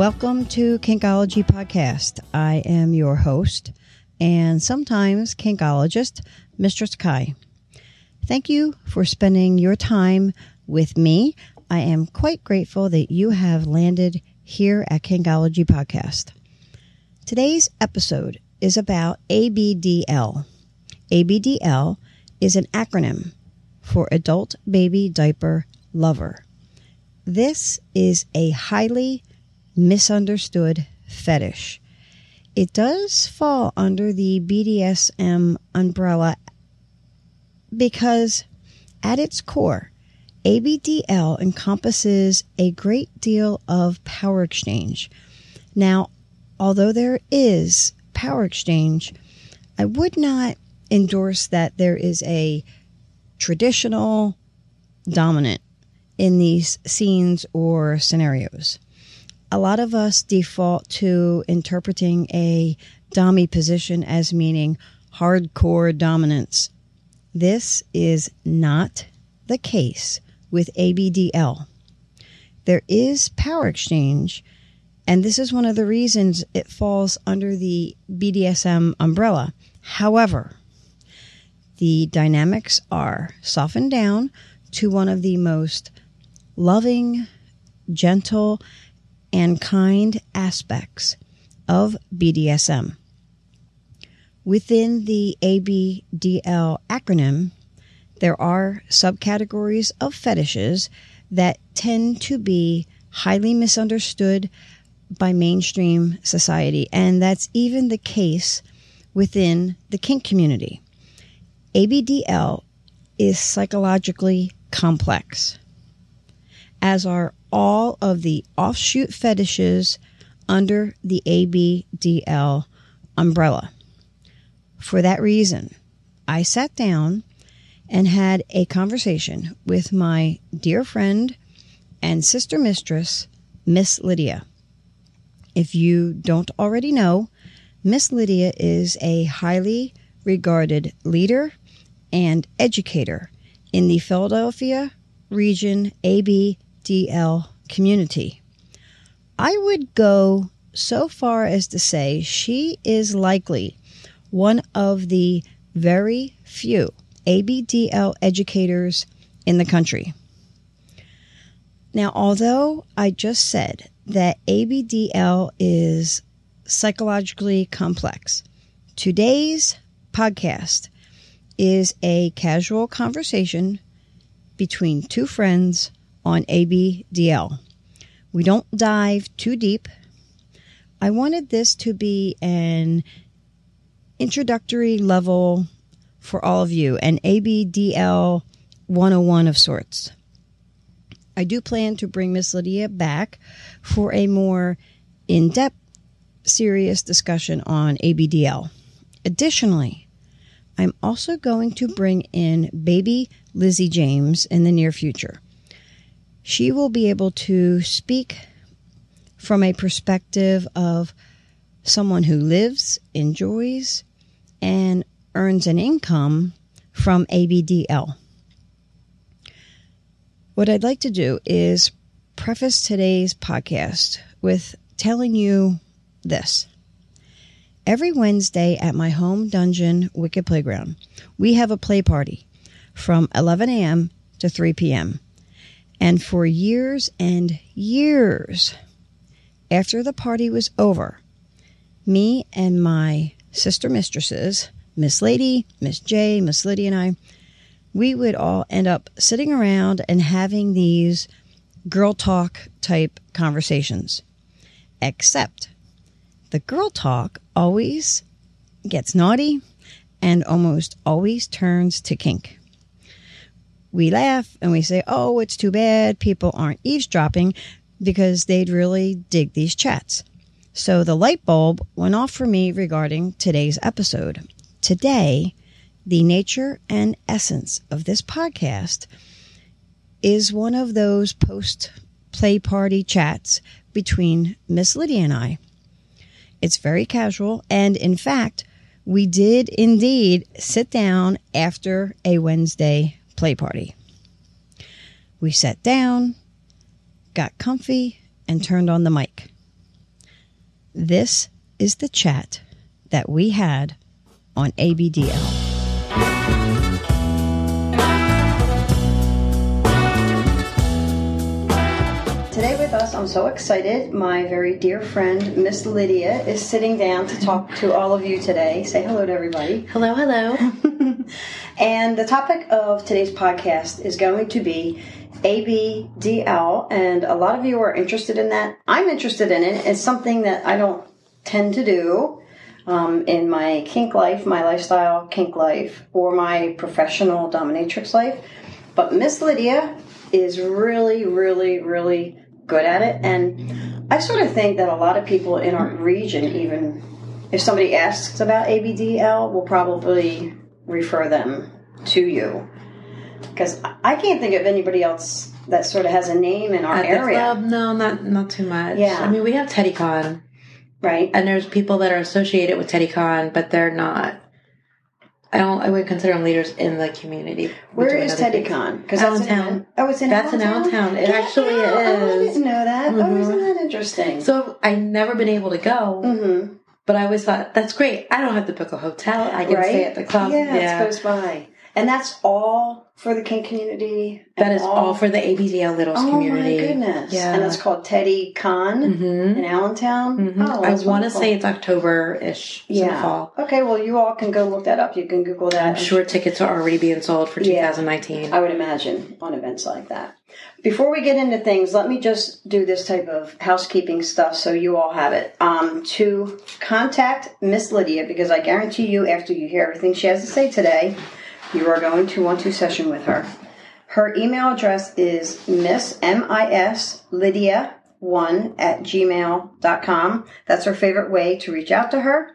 Welcome to Kinkology Podcast. I am your host and sometimes kinkologist, Mistress Kai. Thank you for spending your time with me. I am quite grateful that you have landed here at Kinkology Podcast. Today's episode is about ABDL. ABDL is an acronym for Adult Baby Diaper Lover. This is a highly misunderstood fetish. It does fall under the BDSM umbrella because at its core, ABDL encompasses a great deal of power exchange. Now, although there is power exchange, I would not endorse that there is a traditional dominant in these scenes or scenarios. A lot of us default to interpreting a Dami position as meaning hardcore dominance. This is not the case with ABDL. There is power exchange, and this is one of the reasons it falls under the BDSM umbrella. However, the dynamics are softened down to one of the most loving, gentle, and kind aspects of BDSM. Within the ABDL acronym, there are subcategories of fetishes that tend to be highly misunderstood by mainstream society, and that's even the case within the kink community. ABDL is psychologically complex, as are all of the offshoot fetishes under the ABDL umbrella. For that reason, I sat down and had a conversation with my dear friend and sister mistress, Miss Lydia. If you don't already know, Miss Lydia is a highly regarded leader and educator in the Philadelphia region ABDL community. I would go so far as to say she is likely one of the very few ABDL educators in the country. Now, although I just said that ABDL is psychologically complex, today's podcast is a casual conversation between two friends on ABDL. We don't dive too deep. I wanted this to be an introductory level for all of you, an ABDL 101 of sorts. I do plan to bring Miss Lydia back for a more in depth, serious discussion on ABDL. Additionally, I'm also going to bring in baby Lizzie James in the near future. She will be able to speak from a perspective of someone who lives, enjoys, and earns an income from ABDL. What I'd like to do is preface today's podcast with telling you this. Every Wednesday at my home dungeon, Wicked Playground, we have a play party from 11 a.m. to 3 p.m. And for years and years after the party was over, me and my sister mistresses, Miss Lady, Miss J, Miss Lydia, and I, we would all end up sitting around and having these girl talk type conversations. Except the girl talk always gets naughty and almost always turns to kink. We laugh and we say, oh, it's too bad people aren't eavesdropping because they'd really dig these chats. So the light bulb went off for me regarding today's episode. Today, the nature and essence of this podcast is one of those post play party chats between Miss Lydia and I. It's very casual. And in fact, we did indeed sit down after a Wednesday play party. We sat down, got comfy, and turned on the mic. This is the chat that we had on ABDL. I'm so excited. My very dear friend, Miss Lydia, is sitting down to talk to all of you today. Say hello to everybody. Hello, hello. and the topic of today's podcast is going to be ABDL, and a lot of you are interested in that. I'm interested in it. It's something that I don't tend to do um, in my kink life, my lifestyle kink life, or my professional dominatrix life. But Miss Lydia is really, really, really good at it. And I sort of think that a lot of people in our region, even if somebody asks about ABDL, will probably refer them to you. Because I can't think of anybody else that sort of has a name in our At area. club, no, not not too much. Yeah. I mean, we have TeddyCon, Right? and there's people that are associated with TeddyCon, but they're not. I don't. I would consider them leaders in the community. Where is. TeddyCon? Because Allentown. Oh, it's in That's in Allentown? Allentown. It actually is. I didn't know that. Oh, Mhm. isn't that interesting? So I've never been able to go, mm-hmm. but I always thought that's great. I don't have to book a hotel. I can right? stay at the club. Yeah, it's close by. And that's all for the kink community. That is is all for the ABDL Littles oh community. Oh my goodness! Yeah. And it's called Teddy Con hmm in Allentown. hmm Oh, I want to say it's October ish. yeah. fall. Okay, well, you all can go look that up. You can Google that. I'm sure tickets are already being sold for Yeah. 2019. I would imagine on events like that. Before we get into things, let me just do this type of housekeeping stuff so you all have it. Um, to contact Miss Lydia, because I guarantee you, after you hear everything she has to say today, you are going to want to session with her. Her email address is miss M-I-S Lydia one at gmail.com. That's her favorite way to reach out to her.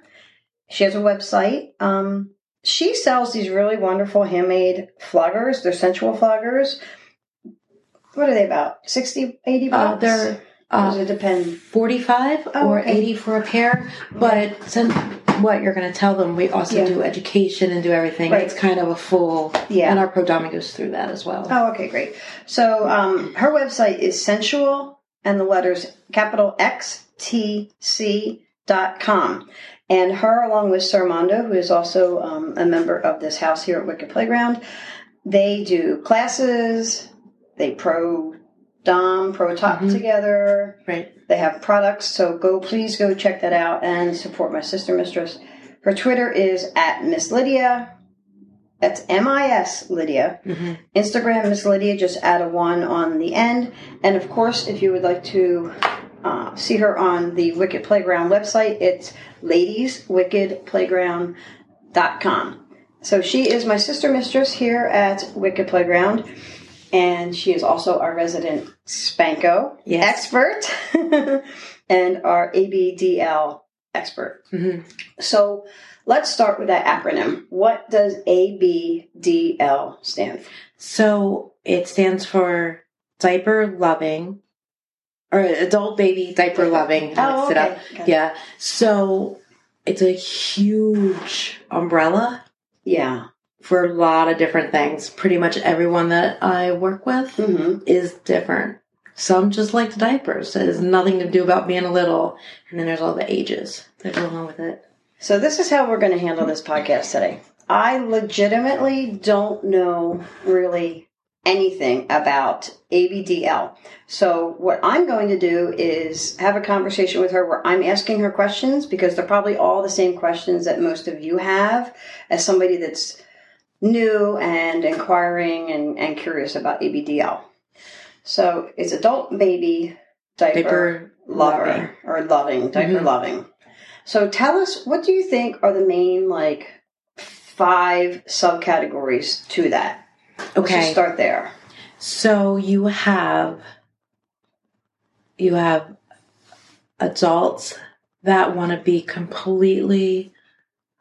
She has a website. Um, she sells these really wonderful handmade floggers. They're sensual floggers. What are they about? 60, 80 Uh, bucks? they're Or does uh, it depend? 45 Oh, or okay. 80 for a pair. But since what you're going to tell them, we also Yeah. do education and do everything. Right. It's kind of a full, Yeah. and our pro dami goes through that as well. Oh, okay, great. So um, her website is sensual and the letters capital X T C dot com. And her, along with Sir Mondo, who is also um, a member of this house here at Wicked Playground, they do classes. They pro dom, pro top Mhm. together. Right. They have products, so go please go check that out and support my sister mistress. Her Twitter is at Miss Lydia. That's M I S Lydia. hmm Instagram, Miss Lydia, just add a one on the end. And of course, if you would like to uh, see her on the Wicked Playground website, it's ladieswickedplayground.com. So she is my sister mistress here at Wicked Playground, and she is also our resident Spanko Yes. expert and our ABDL expert. hmm So let's start with that acronym. What does ABDL stand for? So it stands for diaper loving or adult baby diaper loving. Oh, up. okay. Yeah. So it's a huge umbrella Yeah. For a lot of different things. Pretty much everyone that I work with hmm is different. Some just like the diapers. It has nothing to do about being a little. And then there's all the ages that go along with it. So this is how we're going to handle this podcast today. I legitimately don't know really anything about ABDL. So what I'm going to do is have a conversation with her where I'm asking her questions because they're probably all the same questions that most of you have as somebody that's new and inquiring and, and curious about ABDL. So it's adult baby diaper, Diaper lover loving. or loving, diaper Mhm. loving. So tell us, what do you think are the main like five subcategories to that? Okay. start there. So you have you have adults that want to be completely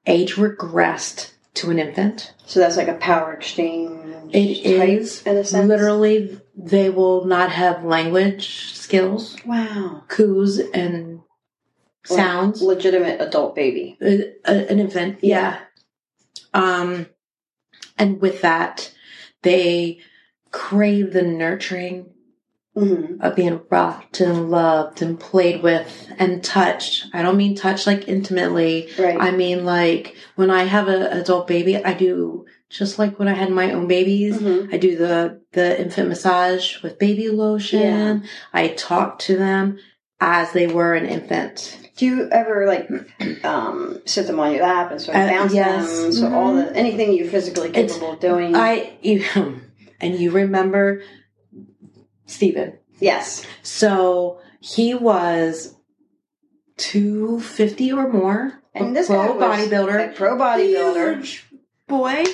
age regressed to an infant. So that's like a power exchange. It is in a sense. literally they will not have language skills, Wow. coos and sounds. Legitimate adult baby. A- a- an infant, Yeah. yeah. Um, and with that, they crave the nurturing Mm-hmm. of being rocked and loved and played with and touched. I don't mean touch like intimately. Right. I mean like when I have an adult baby, I do just like when I had my own babies. Mhm. I do the the infant massage with baby lotion. I talk to them as they were an infant. Do you ever like um, sit them on your lap and sort of Uh, bounce yes. them? So all the anything you're physically It's- capable of doing. I you, and you remember Stephen. yes. So he was two fifty or more. And this pro guy was bodybuilder. A pro bodybuilder. Huge boy.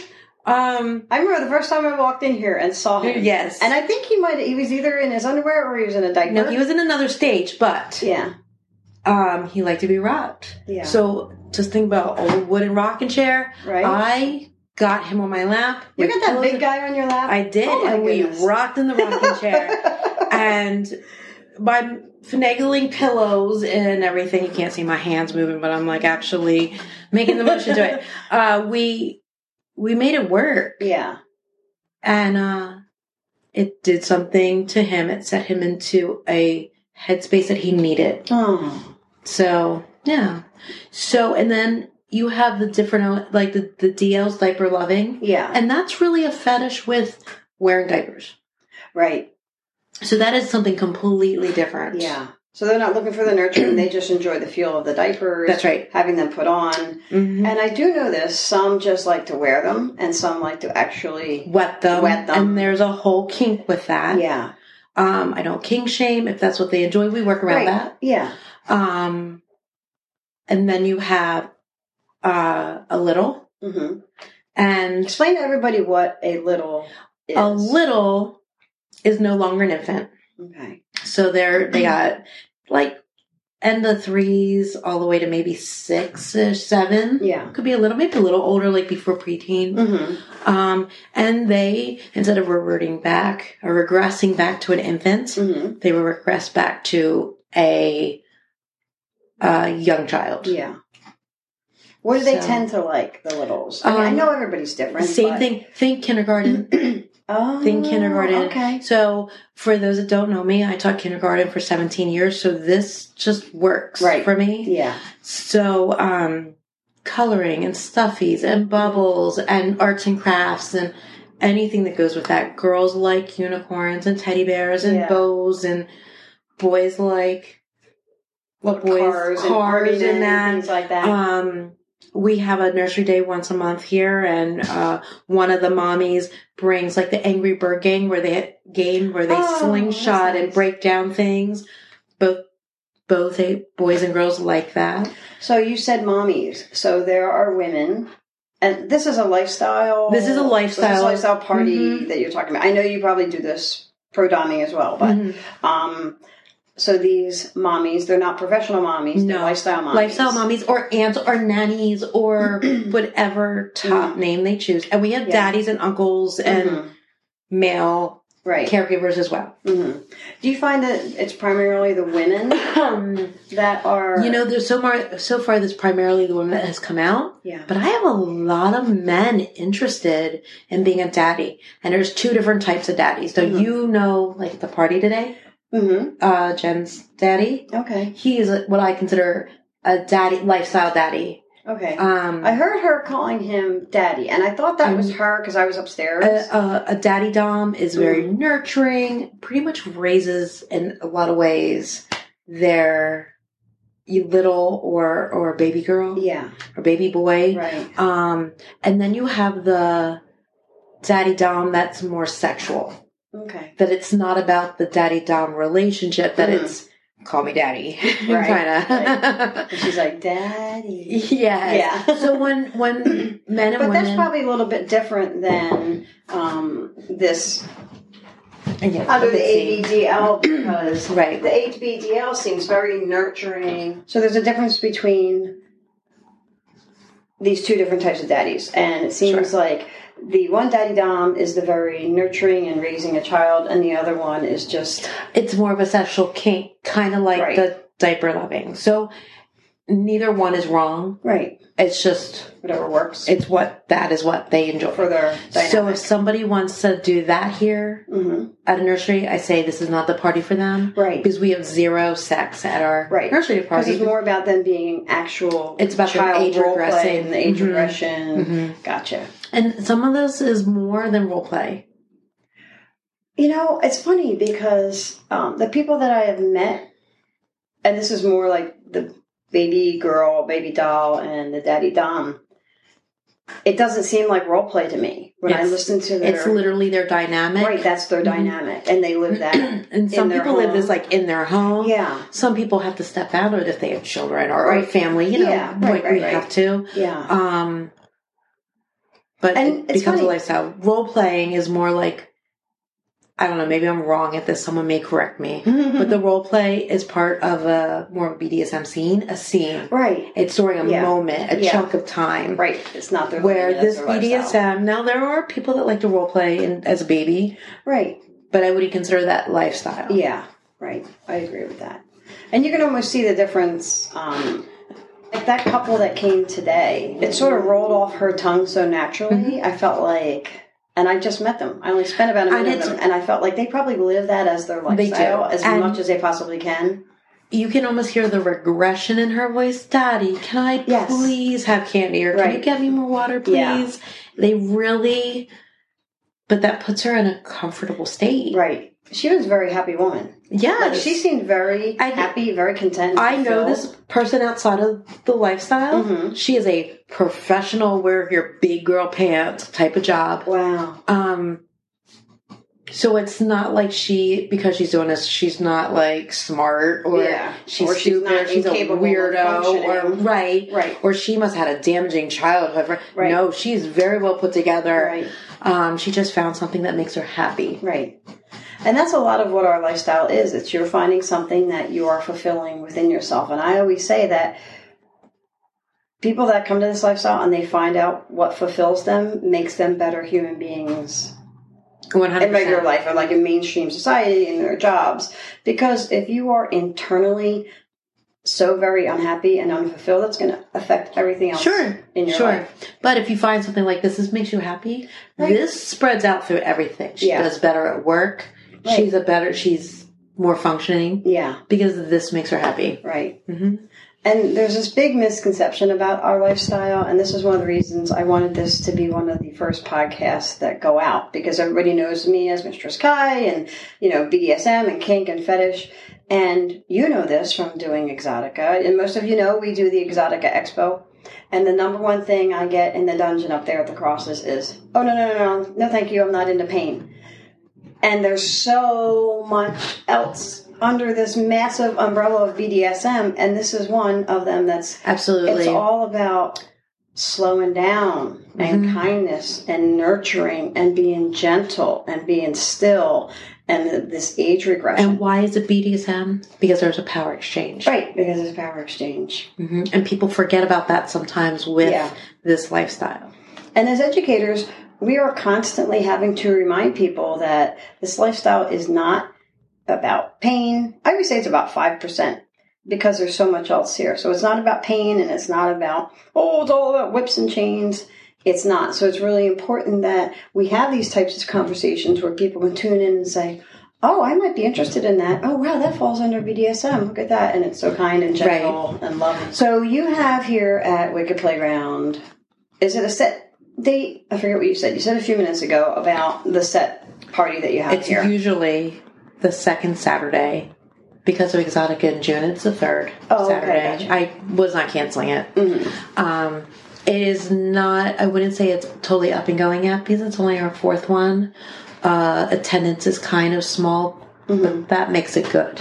Um I remember the first time I walked in here and saw him. yes. And I think he might he was either in his underwear or he was in a diaper. no, he was in another stage, but Yeah. um he liked to be rocked. Yeah. So just think about old wooden rocking chair. right? I got him on my lap. you got that big guy on your lap? I did, Oh and we rocked in the rocking chair. and by finagling pillows and everything, you can't see my hands moving, but I'm like actually making the motion to it. Uh, we we made it work, yeah. and uh, it did something to him. It set him into a headspace that he needed. Oh. So yeah. So and then you have the different like the the DL's diaper loving, Yeah. and that's really a fetish with wearing diapers. Right. So that is something completely different. Yeah. So they're not looking for the nurturing, they just enjoy the feel of the diapers. That's right. Having them put on. Mhm. And I do know this. Some just like to wear them and some like to actually Wet them. Wet them. And there's a whole kink with that. Yeah. Um, I don't kink shame. If that's what they enjoy, we work around Right. that. Yeah. Um, and then you have uh, a little. hmm And Explain to everybody what a little is. a little is no longer an infant. Okay. So they're, they got like end of threes all the way to maybe six ish, seven. Yeah. Could be a little, maybe a little older, like before preteen. hmm Um, and they, instead of reverting back or regressing back to an infant, hmm they will regress back to a, uh young child. Yeah. What do they So- tend to like, the littles? I mean, I Um, know everybody's different. same but- thing. Think kindergarten. Oh, think kindergarten. Okay. So for those that don't know me, I taught kindergarten for 17 years. So this just works Right. for me. Yeah. So, um, coloring and stuffies and bubbles and arts and crafts and anything that goes with that. Girls like unicorns and teddy bears and Yeah. bows and boys like what boys cars, cars and, and, and that. things like that. Um, we have a nursery day once a month here, and uh, one of the mommies brings like the Angry Bird Gang, where they game where they Oh, slingshot that's and break down things. Both both boys and girls like that. so you said mommies. So there are women, and this is a lifestyle. This is a so lifestyle. is a lifestyle party Mhm. that you're talking about. I know you probably do this pro doming as well, but Mhm. um, so these mommies, they're not professional mommies. They're No. lifestyle mommies. Lifestyle mommies or aunts or nannies or whatever top name they choose. And we have Yeah. daddies and uncles and Mhm. male right. caregivers as well. hmm Do you find that it's primarily the women Um, that are? you know, there's so far, so far that's primarily the woman that has come out. yeah. But I have a lot of men interested in being a daddy. And there's two different types of daddies. So Mhm. you know, like the party today, hmm uh, Jen's daddy, Okay. he is what I consider a daddy, lifestyle daddy. Okay. Um, I heard her calling him daddy, and I thought that was Um, her because I was upstairs. a, a, a daddy dom is very Mm. nurturing, pretty much raises in a lot of ways their little or or baby girl yeah. or baby boy. Right. Um, and then you have the daddy dom that's more sexual. Okay. That it's not about the daddy dom relationship. That Mhm. it's call me daddy, Right, kind of. And she's like, daddy. yes. Yeah. so when when men and But women, that's probably a little bit different than um, this yeah, under the. ABDL because right. the ABDL seems very nurturing. So there's a difference between these two different types of daddies, and it seems like the one daddy dom is the very nurturing and raising a child, and the other one is just it's more of a sexual kink, kind of like Right. the diaper loving. So neither one is wrong. Right. It's just Whatever works it's what that is what they enjoy. for their dynamic. So if somebody wants to do that here hmm at a nursery, I say this is not the party for them. Right. Because we have zero sex at our Right. nursery Because party. it's more about them being actual. It's about child age regressing. and the age Mhm. regression. Mhm. Gotcha. And some of this is more than role play. You know, it's funny because um, the people that I have met, and this is more like the baby girl, baby doll, and the daddy dom. It doesn't seem like role play to me when I listen to their It's literally their dynamic. right. That's their Mhm. dynamic, and they live that. and some people live this like in their home. yeah, Some people have to step out of it if they have children or, or Right. family. You know, Yeah, right, right, we right. have to. yeah, Um, but And it becomes funny. a lifestyle. Role playing is more like I don't know. Maybe I'm wrong at this. Someone may correct me. But the role play is part of a more of a BDSM scene, a scene. right, It's during a Yeah. moment, a Yeah. chunk of time. right. It's not their Where this that's their lifestyle. BDSM, now there are people that like to role play in, as a baby, right? but I wouldn't consider that lifestyle. Yeah, right. I agree with that. And you can almost see the difference. Um, like that couple that came today, it sort of rolled off her tongue so naturally. I felt like, and I just met them. I only spent about a minute with them, and I felt like they probably live that as their life. They do. lifestyle as And- much as they possibly can. You can almost hear the regression in her voice. Daddy, can I Yes. please have candy or can you get me more water, please? Yeah. They really, but that puts her in a comfortable state. Right. She was a very happy woman. Yeah, Like she seemed very I- happy, very content. I know this person outside of the lifestyle. Mhm. She is a professional, wear your big girl pants type of job. Wow. Um, so it's not like she because she's doing this, she's not like smart or Yeah. she's Or she's stupid, not she's a weirdo or right, Right. or she must have had a damaging childhood. Right. No, she's very well put together. Right. Um, she just found something that makes her happy. Right. And that's a lot of what our lifestyle is. It's you're finding something that you are fulfilling within yourself. And I always say that people that come to this lifestyle and they find out what fulfills them makes them better human beings One hundred in regular life or like in mainstream society in their jobs. Because if you are internally so very unhappy and unfulfilled, that's going to affect everything else Sure, in your sure. life. But if you find something like this, this makes you happy. Right. This spreads out through everything. She Yeah. does better at work. Right. She's a better. She's more functioning Yeah, because this makes her happy. right. hmm And there's this big misconception about our lifestyle, and this is one of the reasons I wanted this to be one of the first podcasts that go out because everybody knows me as Mistress Kai and you know BDSM and kink and fetish, and you know this from doing Exotica, and most of you know we do the Exotica Expo. And the number one thing I get in the dungeon up there at the crosses is, "Oh no, no, no, no, no, thank you, I'm not into pain." And there's so much else under this massive umbrella of BDSM, and this is one of them that's Absolutely. it's all about slowing down and Mhm. kindness and nurturing and being gentle and being still and this age regression. and why is it BDSM? Because there's a power exchange. right, because it's power exchange. hmm And people forget about that sometimes with Yeah. this lifestyle. And as educators, we are constantly having to remind people that this lifestyle is not about pain. I would say it's about 5% because there's so much else here. So it's not about pain and it's not about, oh, it's all about whips and chains. It's not. So it's really important that we have these types of conversations where people can tune in and say, oh, I might be interested in that. Oh, wow, that falls under BDSM. Look at that. And it's so kind and gentle and loving. So you have here at Wicked Playground, is it a set date? I forget what you said. You said a few minutes ago about the set party that you have It's here. usually the second Saturday. Because of Exotica in June, it's the third Oh, okay, Saturday. gotcha. I was not canceling it. Mhm. Um, it is not. I wouldn't say it's totally up and going yet because it's only our fourth one. Uh, attendance is kind of small, Mm-hmm. but that makes it good.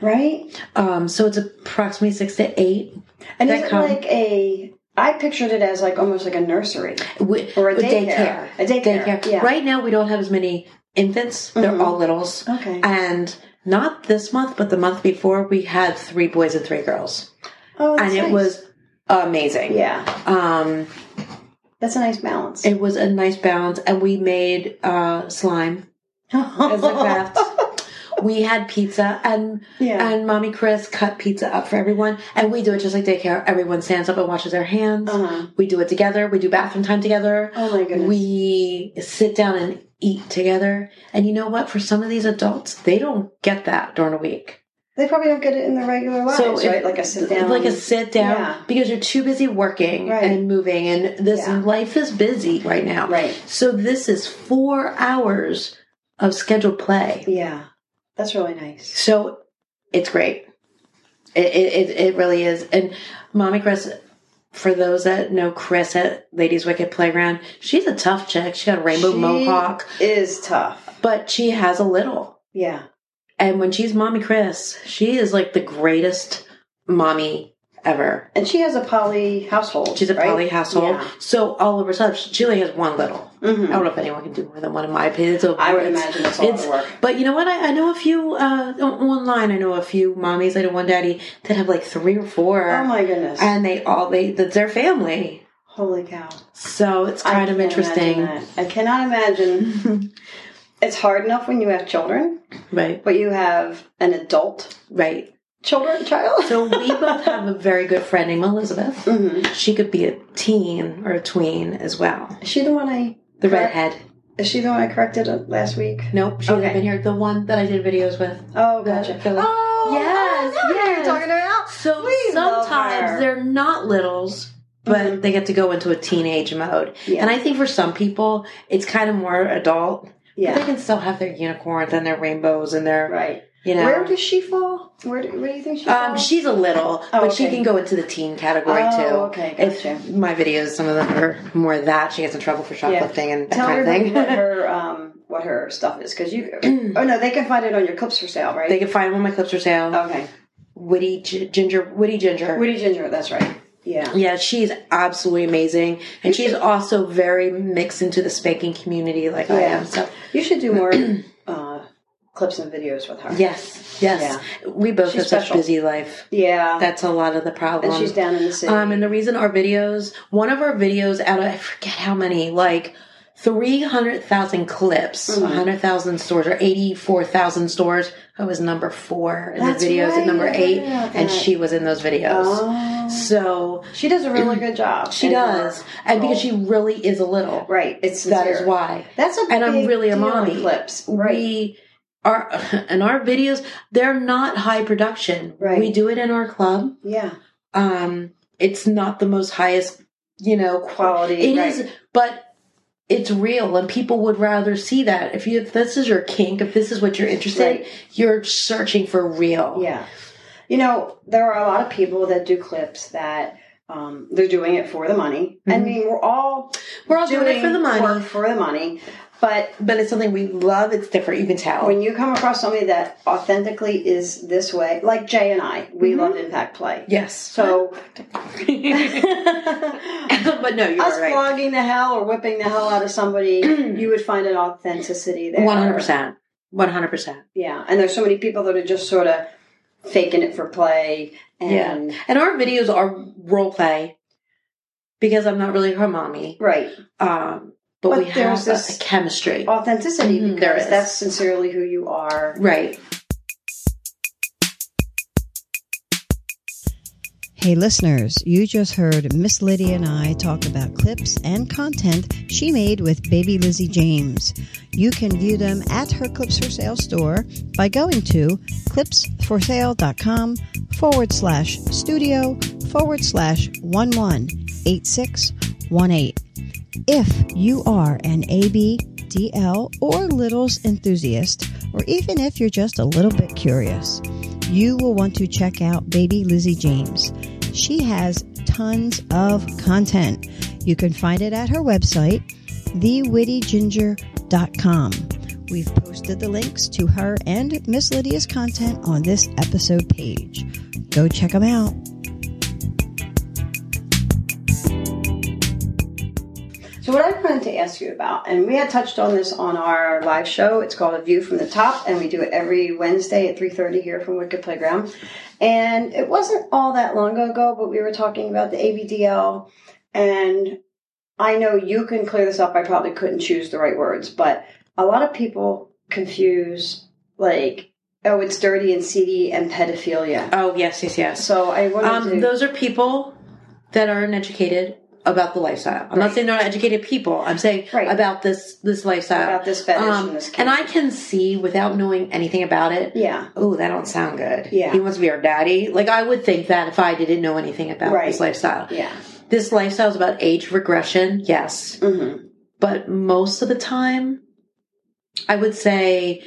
Right? Um, so it's approximately six to eight. And is it come- like a, I pictured it as like almost like a nursery. Wi- Or a with daycare. A daycare, yeah. Right now, we don't have as many infants. They're Mhm. all littles. Okay. And not this month, but the month before, we had three boys and three girls, Oh, and it was amazing. Yeah. Um, That's a nice balance. it was a nice balance, and we made uh, slime as a craft. we had pizza and Yeah. and mommy Chris cut pizza up for everyone and we do it just like daycare. Everyone stands up and washes their hands. Uh-huh. We do it together. We do bathroom time together. Oh my goodness. We sit down and eat together. And you know what? For some of these adults, they don't get that during a week. they probably don't get it in their regular lives, if- right? Like a sit down. Like a sit down Yeah. because you're too busy working Right. and moving and this Yeah. life is busy right now. Right. So this is four hours of scheduled play. Yeah. That's really nice. So it's great. It, it, it, really is. And Mommy Chris, for those that know Chris at Ladies Wicked Playground, she's a tough chick. She got a rainbow She mohawk, is tough. but she has a little. Yeah. And when she's Mommy Chris, she is like the greatest mommy ever. And she has a poly household. She's a right? poly household. Yeah. So all of her sudden, she only has one little. Mhm. I don't know if anyone can do more than one in my opinion. So I would imagine that's a lot it's- work. But you know what? I, I know a few uh, online. I know a few mommies. I know one daddy that have like three or four, Oh my goodness. and they all they that's their family. Holy cow. So it's I kind of interesting. I cannot imagine. it's hard enough when you have children, right? but you have an adult Right. Children child. So we both have a very good friend named Elizabeth. Mhm. She could be a teen or a tween as well. Is she the one I? The correct- redhead. Is she the one I corrected last week? Nope, she Okay. hasn't been here. The one that I did videos with. Oh, gotcha. the- oh, Yes, yes. You're talking about. So We sometimes they're not littles, but Mhm. they get to go into a teenage mode. Yeah. And I think for some people, it's kind of more adult. Yeah. They can still have their unicorns and their rainbows and their, Right. You know. Where does she fall? Where do, where do you think she um, falls? she's a little, Oh, but she can go into the teen category Oh, too. okay, If gotcha. my videos, some of them are more that she gets in trouble for shoplifting and that Tell kind of thing. what her um what her stuff is because you. oh no, they can find it on your clips for sale, right? they can find one of my clips for sale. okay. Witty G- Ginger, Witty Ginger. Witty Ginger, that's right. Yeah. Yeah, she's absolutely amazing, and she's also very mixed into the spanking community, like I am. So You should do more clips and videos with her. yes, yes, we both She's have such busy life. Yeah. That's a lot of the problem. and she's down in the city. um, and the reason our videos, one of our videos out of I forget how many, like three hundred thousand clips, Mhm. hundred thousand stores, or eighty four thousand stores. I was number four in That's the videos, right, and number eight, and she was in those videos. Oh. So she does a really good job. she her does, and because she really is a little. right, it's That is sincere. why. That's a And I'm really a mommy. Clips, right? We are, and our videos, they're not high production. Right. We do it in our club. yeah, Um, it's not the most highest, you know, quality. It right. is, but it's real, and people would rather see that. If you, if this is your kink, if this is what you're interested, Right. you're searching for real. Yeah. You know, there are a lot of people that do clips that um, they're doing it for the money. I Mhm. mean, we're all We're all doing, it for the money, for the money. But but it's something we love. It's different. You can tell. when you come across somebody that authentically is this way, like Jay and I, we Mhm. love impact play. yes. So but no, you're us right. flogging the hell or whipping the hell out of somebody, you would find an authenticity there. One hundred percent. One hundred percent. Yeah, and there's so many people that are just sort of faking it for play. And And our videos are role play because I'm not really her mommy. right, Um, but, But we have there's a, this- a chemistry. authenticity Mhm, there because that's sincerely who you are. Right. Hey, listeners, you just heard Miss Lydia and I talk about clips and content she made with baby Lizzie James. You can view them at her Clips for Sale store by going to clipsforsale.com forward slash studio forward slash 118618. If you are an ABDL or Littles enthusiast, or even if you're just a little bit curious, you will want to check out Baby Lizzie James. She has tons of content. You can find it at her website, thewittyginger.com. We've posted the links to her and Miss Lydia's content on this episode page. Go check them out. So what I wanted to ask you about, and we had touched on this on our live show. It's called A View from the Top, and we do it every Wednesday at three thirty here from Wicked Playground. And it wasn't all that long ago, but we were talking about the ABDL, and I know you can clear this up. I probably couldn't choose the right words, but a lot of people confuse like oh, it's dirty and seedy and pedophilia. Oh yes, yes, yes. So I wanted Um, to. those are people that are uneducated about the lifestyle. I'm not saying they're not educated people. I'm saying Right. about this this lifestyle, About this fetish Um, and this and I can see without knowing anything about it. yeah. Oh, that don't sound good. Yeah. he wants to be our daddy. Like I would think that if I didn't know anything about Right. this lifestyle. Yeah. This lifestyle is about age regression, yes, Mm-hmm. but most of the time, I would say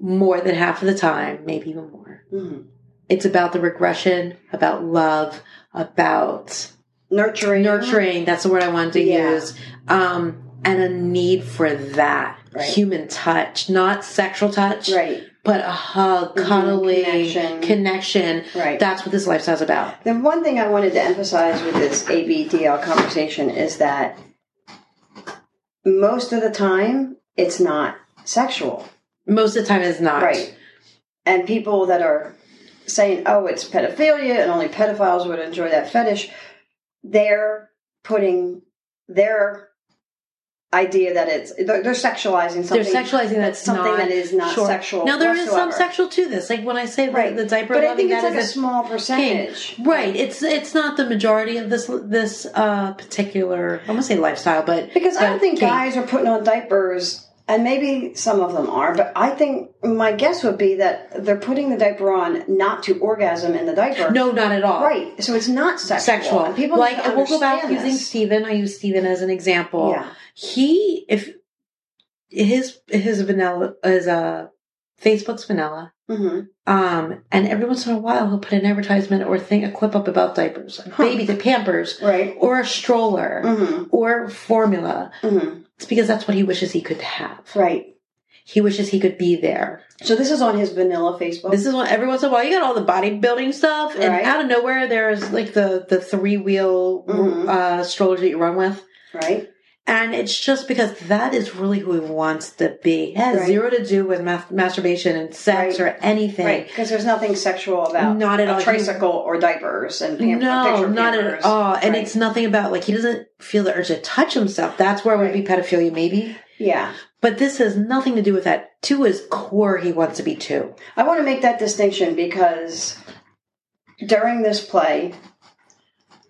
more than half of the time, maybe even more. Mm-hmm. It's about the regression, about love, about Nurturing. nurturing. That's the word I wanted to Yeah. use. Um, and a need for that Right. human touch, not sexual touch, Right. but a hug, Mhm. cuddling, Connection. connection. Right. That's what this lifestyle's about. The one thing I wanted to emphasize with this ABDL conversation is that most of the time it's not sexual. Most of the time, it's not. Right. And people that are saying, oh, it's pedophilia and only pedophiles would enjoy that fetish, they're putting their idea that it's, they're, they're sexualizing something. They're sexualizing that's something that is not sure. sexual. Now there is some sexual to this. Like when I say the, Right. the diaper But I think it's like a small percentage. Right. It's it's not the majority of this this uh particular I'm gonna say lifestyle, but Because I don't think guys are putting on diapers, and maybe some of them are, but I think my guess would be that they're putting the diaper on not to orgasm in the diaper. No, not at all. Right. So it's not sexual. Sexual. And people like we'll go back understand using this. Steven. I use Steven as an example. Yeah. He if his his vanilla is uh Facebook's vanilla. Hmm Um, and every once in a while he'll put an advertisement or thing a clip up about diapers, baby the Pampers, Right. or a stroller, hmm or formula. hmm It's because that's what he wishes he could have. Right. He wishes he could be there. So this is on his vanilla Facebook. This is what every once in a while you got all the bodybuilding stuff, and Right. out of nowhere there's like the the three wheel Mhm. uh, strollers that you run with, right. And it's just because that is really who he wants to be. It has Right. zero to do with mas- masturbation and sex Right. or anything. Right. Because there's nothing sexual about Not at a all. tricycle or diapers and pam- No, picture not Pampers. at all. And Right. it's nothing about like he doesn't feel the urge to touch himself. That's where it would be pedophilia, maybe. yeah. But this has nothing to do with that. To his core, he wants to be two. I want to make that distinction because during this play,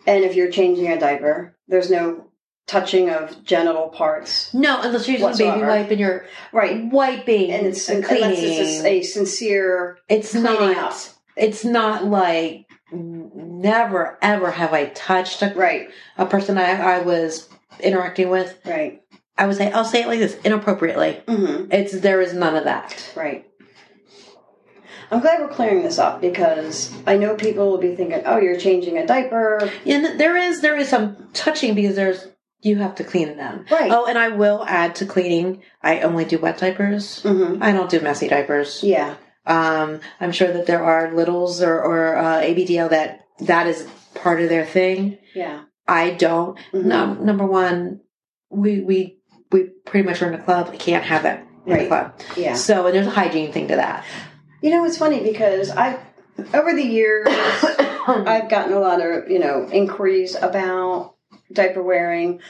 and if you're changing a diaper, there's no touching of genital parts. No, unless you're using a baby wipe and you're Right. wiping And it's and unless it's a, a sincere it's cleaning not. up. It's not like never ever have I touched a, right, a person I, I was interacting with. right, I would say I'll say it like this inappropriately. hmm It's there is none of that. right. I'm glad we're clearing this up because I know people will be thinking, "Oh, you're changing a diaper." And there is there is some touching because there's you have to clean them. Right. Oh, and I will add to cleaning. I only do wet diapers. hmm I don't do messy diapers. Yeah, Um, I'm sure that there are littles or, or uh, ABDL that that is part of their thing. yeah, I don't. Mhm. No, number one, we we we pretty much run a club. We can't have that in the Right. club. yeah. So and there's a hygiene thing to that. You know, it's funny because I, over the years, I've gotten a lot of, you know, inquiries about diaper wearing.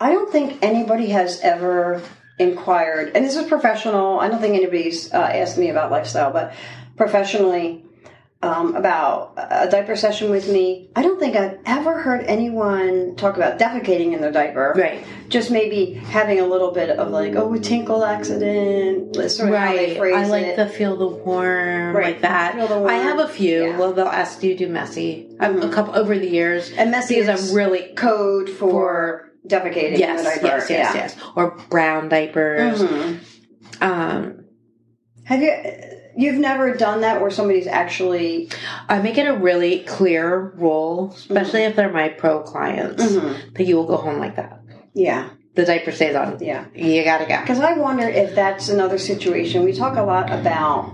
I don't think anybody has ever inquired, and this is professional. I don't think anybody's uh, asked me about lifestyle, but professionally, um, about a diaper session with me. I don't think I've ever heard anyone talk about defecating in their diaper. right. Just maybe having a little bit of like, oh, a tinkle accident, sort of Right. phrase I like it. the feel the warm Right. like that. Warm. I have a few. Yeah. Well, they'll ask do you do messy. Mhm. a couple over the years. and messy because is I'm really code for, defecating in yes, the diaper. yes, yes, yeah. yes, or brown diapers. Mhm. Um, Have you? You've never done that where somebody's actually. I make it a really clear rule, especially if they're my pro clients, Mhm. that you will go home like that. Yeah, The diaper stays on. yeah. You gotta go. Because I wonder if that's another situation. We talk a lot about,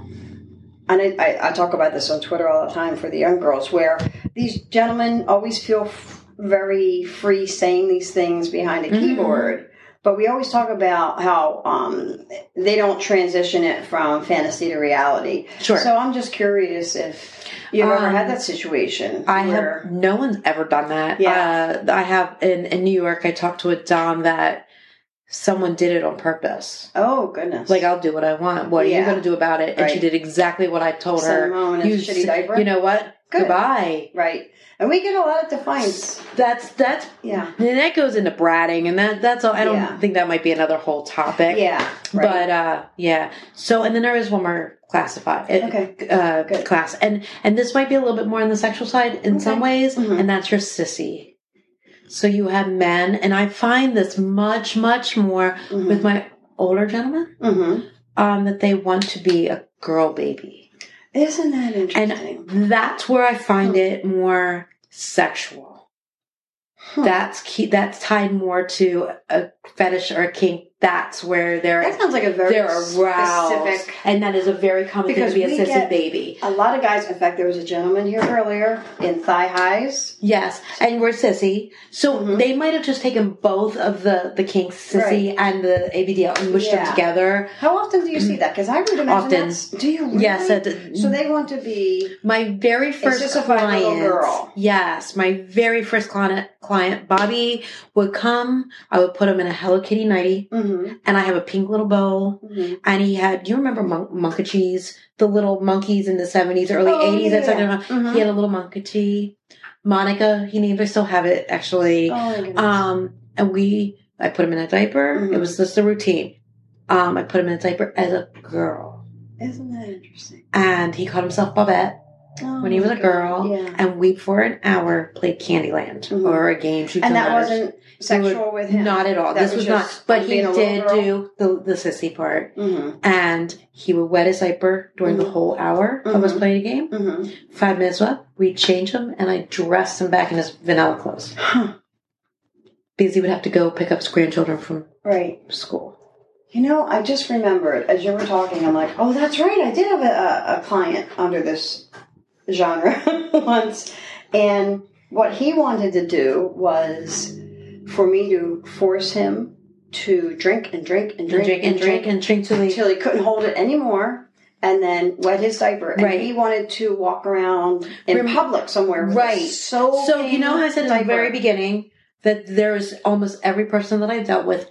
and I, I, talk about this on Twitter all the time for the young girls, where these gentlemen always feel f- very free saying these things behind a Mhm. keyboard. But we always talk about how um, they don't transition it from fantasy to reality. Sure. So I'm just curious if you've ever Um, had that situation. I where- have no one's ever done that. Yeah. Uh, I have in in New York. I talked to a dom that someone did it on purpose. Oh goodness! Like I'll do what I want. What are you going to do about it? And she did exactly what I told her. them home in a You shitty diaper? You know what? Good. Goodbye. right, and we get a lot of defiance. That's that's Yeah, and that goes into bratting, and that that's all. I don't Yeah. think that might be another whole topic. yeah, right. But uh, yeah. So and then there is one more classified Okay. uh, Good. class, and and this might be a little bit more on the sexual side in Okay. some ways, Mhm. and that's your sissy. So you have men, and I find this much much more Mhm. with my older gentlemen hmm um, that they want to be a girl baby. Isn't that interesting? And that's where I find Hmm. it more sexual. Hmm. That's key. That's tied more to a fetish or a kink. That's where they're that sounds like a very they're aroused, specific. and that is a very common Because thing to be a sissy baby. A lot of guys. In fact, there was a gentleman here earlier in thigh highs. Yes, and we're sissy, so Mhm. they might have just taken both of the the kinks, sissy and the ABDL, and mushed them together. How often do you see that? Because I would imagine Often. that's. Do you really? Yes, So they want to be. My very first just a fine client, little girl. yes, my very first client, client Bobby would come. I would put him in a Hello Kitty nightie, Mm-hmm, and I have a pink little bow. mm-hmm. And he had, do you remember mon- Monchhichis? The little monkeys in the seventies, early Oh, eighties. yeah, That's talking yeah. about. Mhm. He had a little Monchhichi. Monica, he named. I still have it actually. Oh. Um, and we, I put him in a diaper. It was just a routine. Um, I put him in a diaper as a girl, Isn't that interesting? and he called himself Bobette. Oh, when he was a girl, Yeah. and we for an hour played Candyland Mhm. or a game. Shoots And that wasn't sexual with him. not at all. That this was was, not. But he being a little did girl? do the the sissy part, Mm-hmm. and he would wet his diaper during the Mhm. whole hour of us Mhm. playing a game. Mm-hmm. Five minutes up, we change him, and I dressed him back in his vanilla clothes Huh. because he would have to go pick up his grandchildren from Right. school. You know, I just remembered as you were talking, I'm like, oh, that's right. I did have a, a client under this genre once. And what he wanted to do was for me to force him to drink and drink and And drink, drink and drink and drink till he. until he couldn't hold it anymore and then wet his diaper. And Right. he wanted to walk around in public somewhere. Right. So So you know I said in the very beginning that there's almost every person that I've dealt with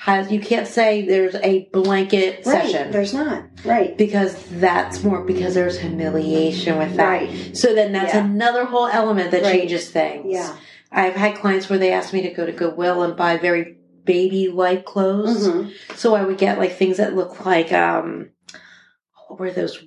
has. You can't say there's a blanket right. session. There's not. Right. because that's more because there's humiliation with that. Right. So then that's Yeah. another whole element that Right. changes things. Yeah. I've had clients where they asked me to go to Goodwill and buy very baby like clothes. Mhm. So I would get like things that look like um what were those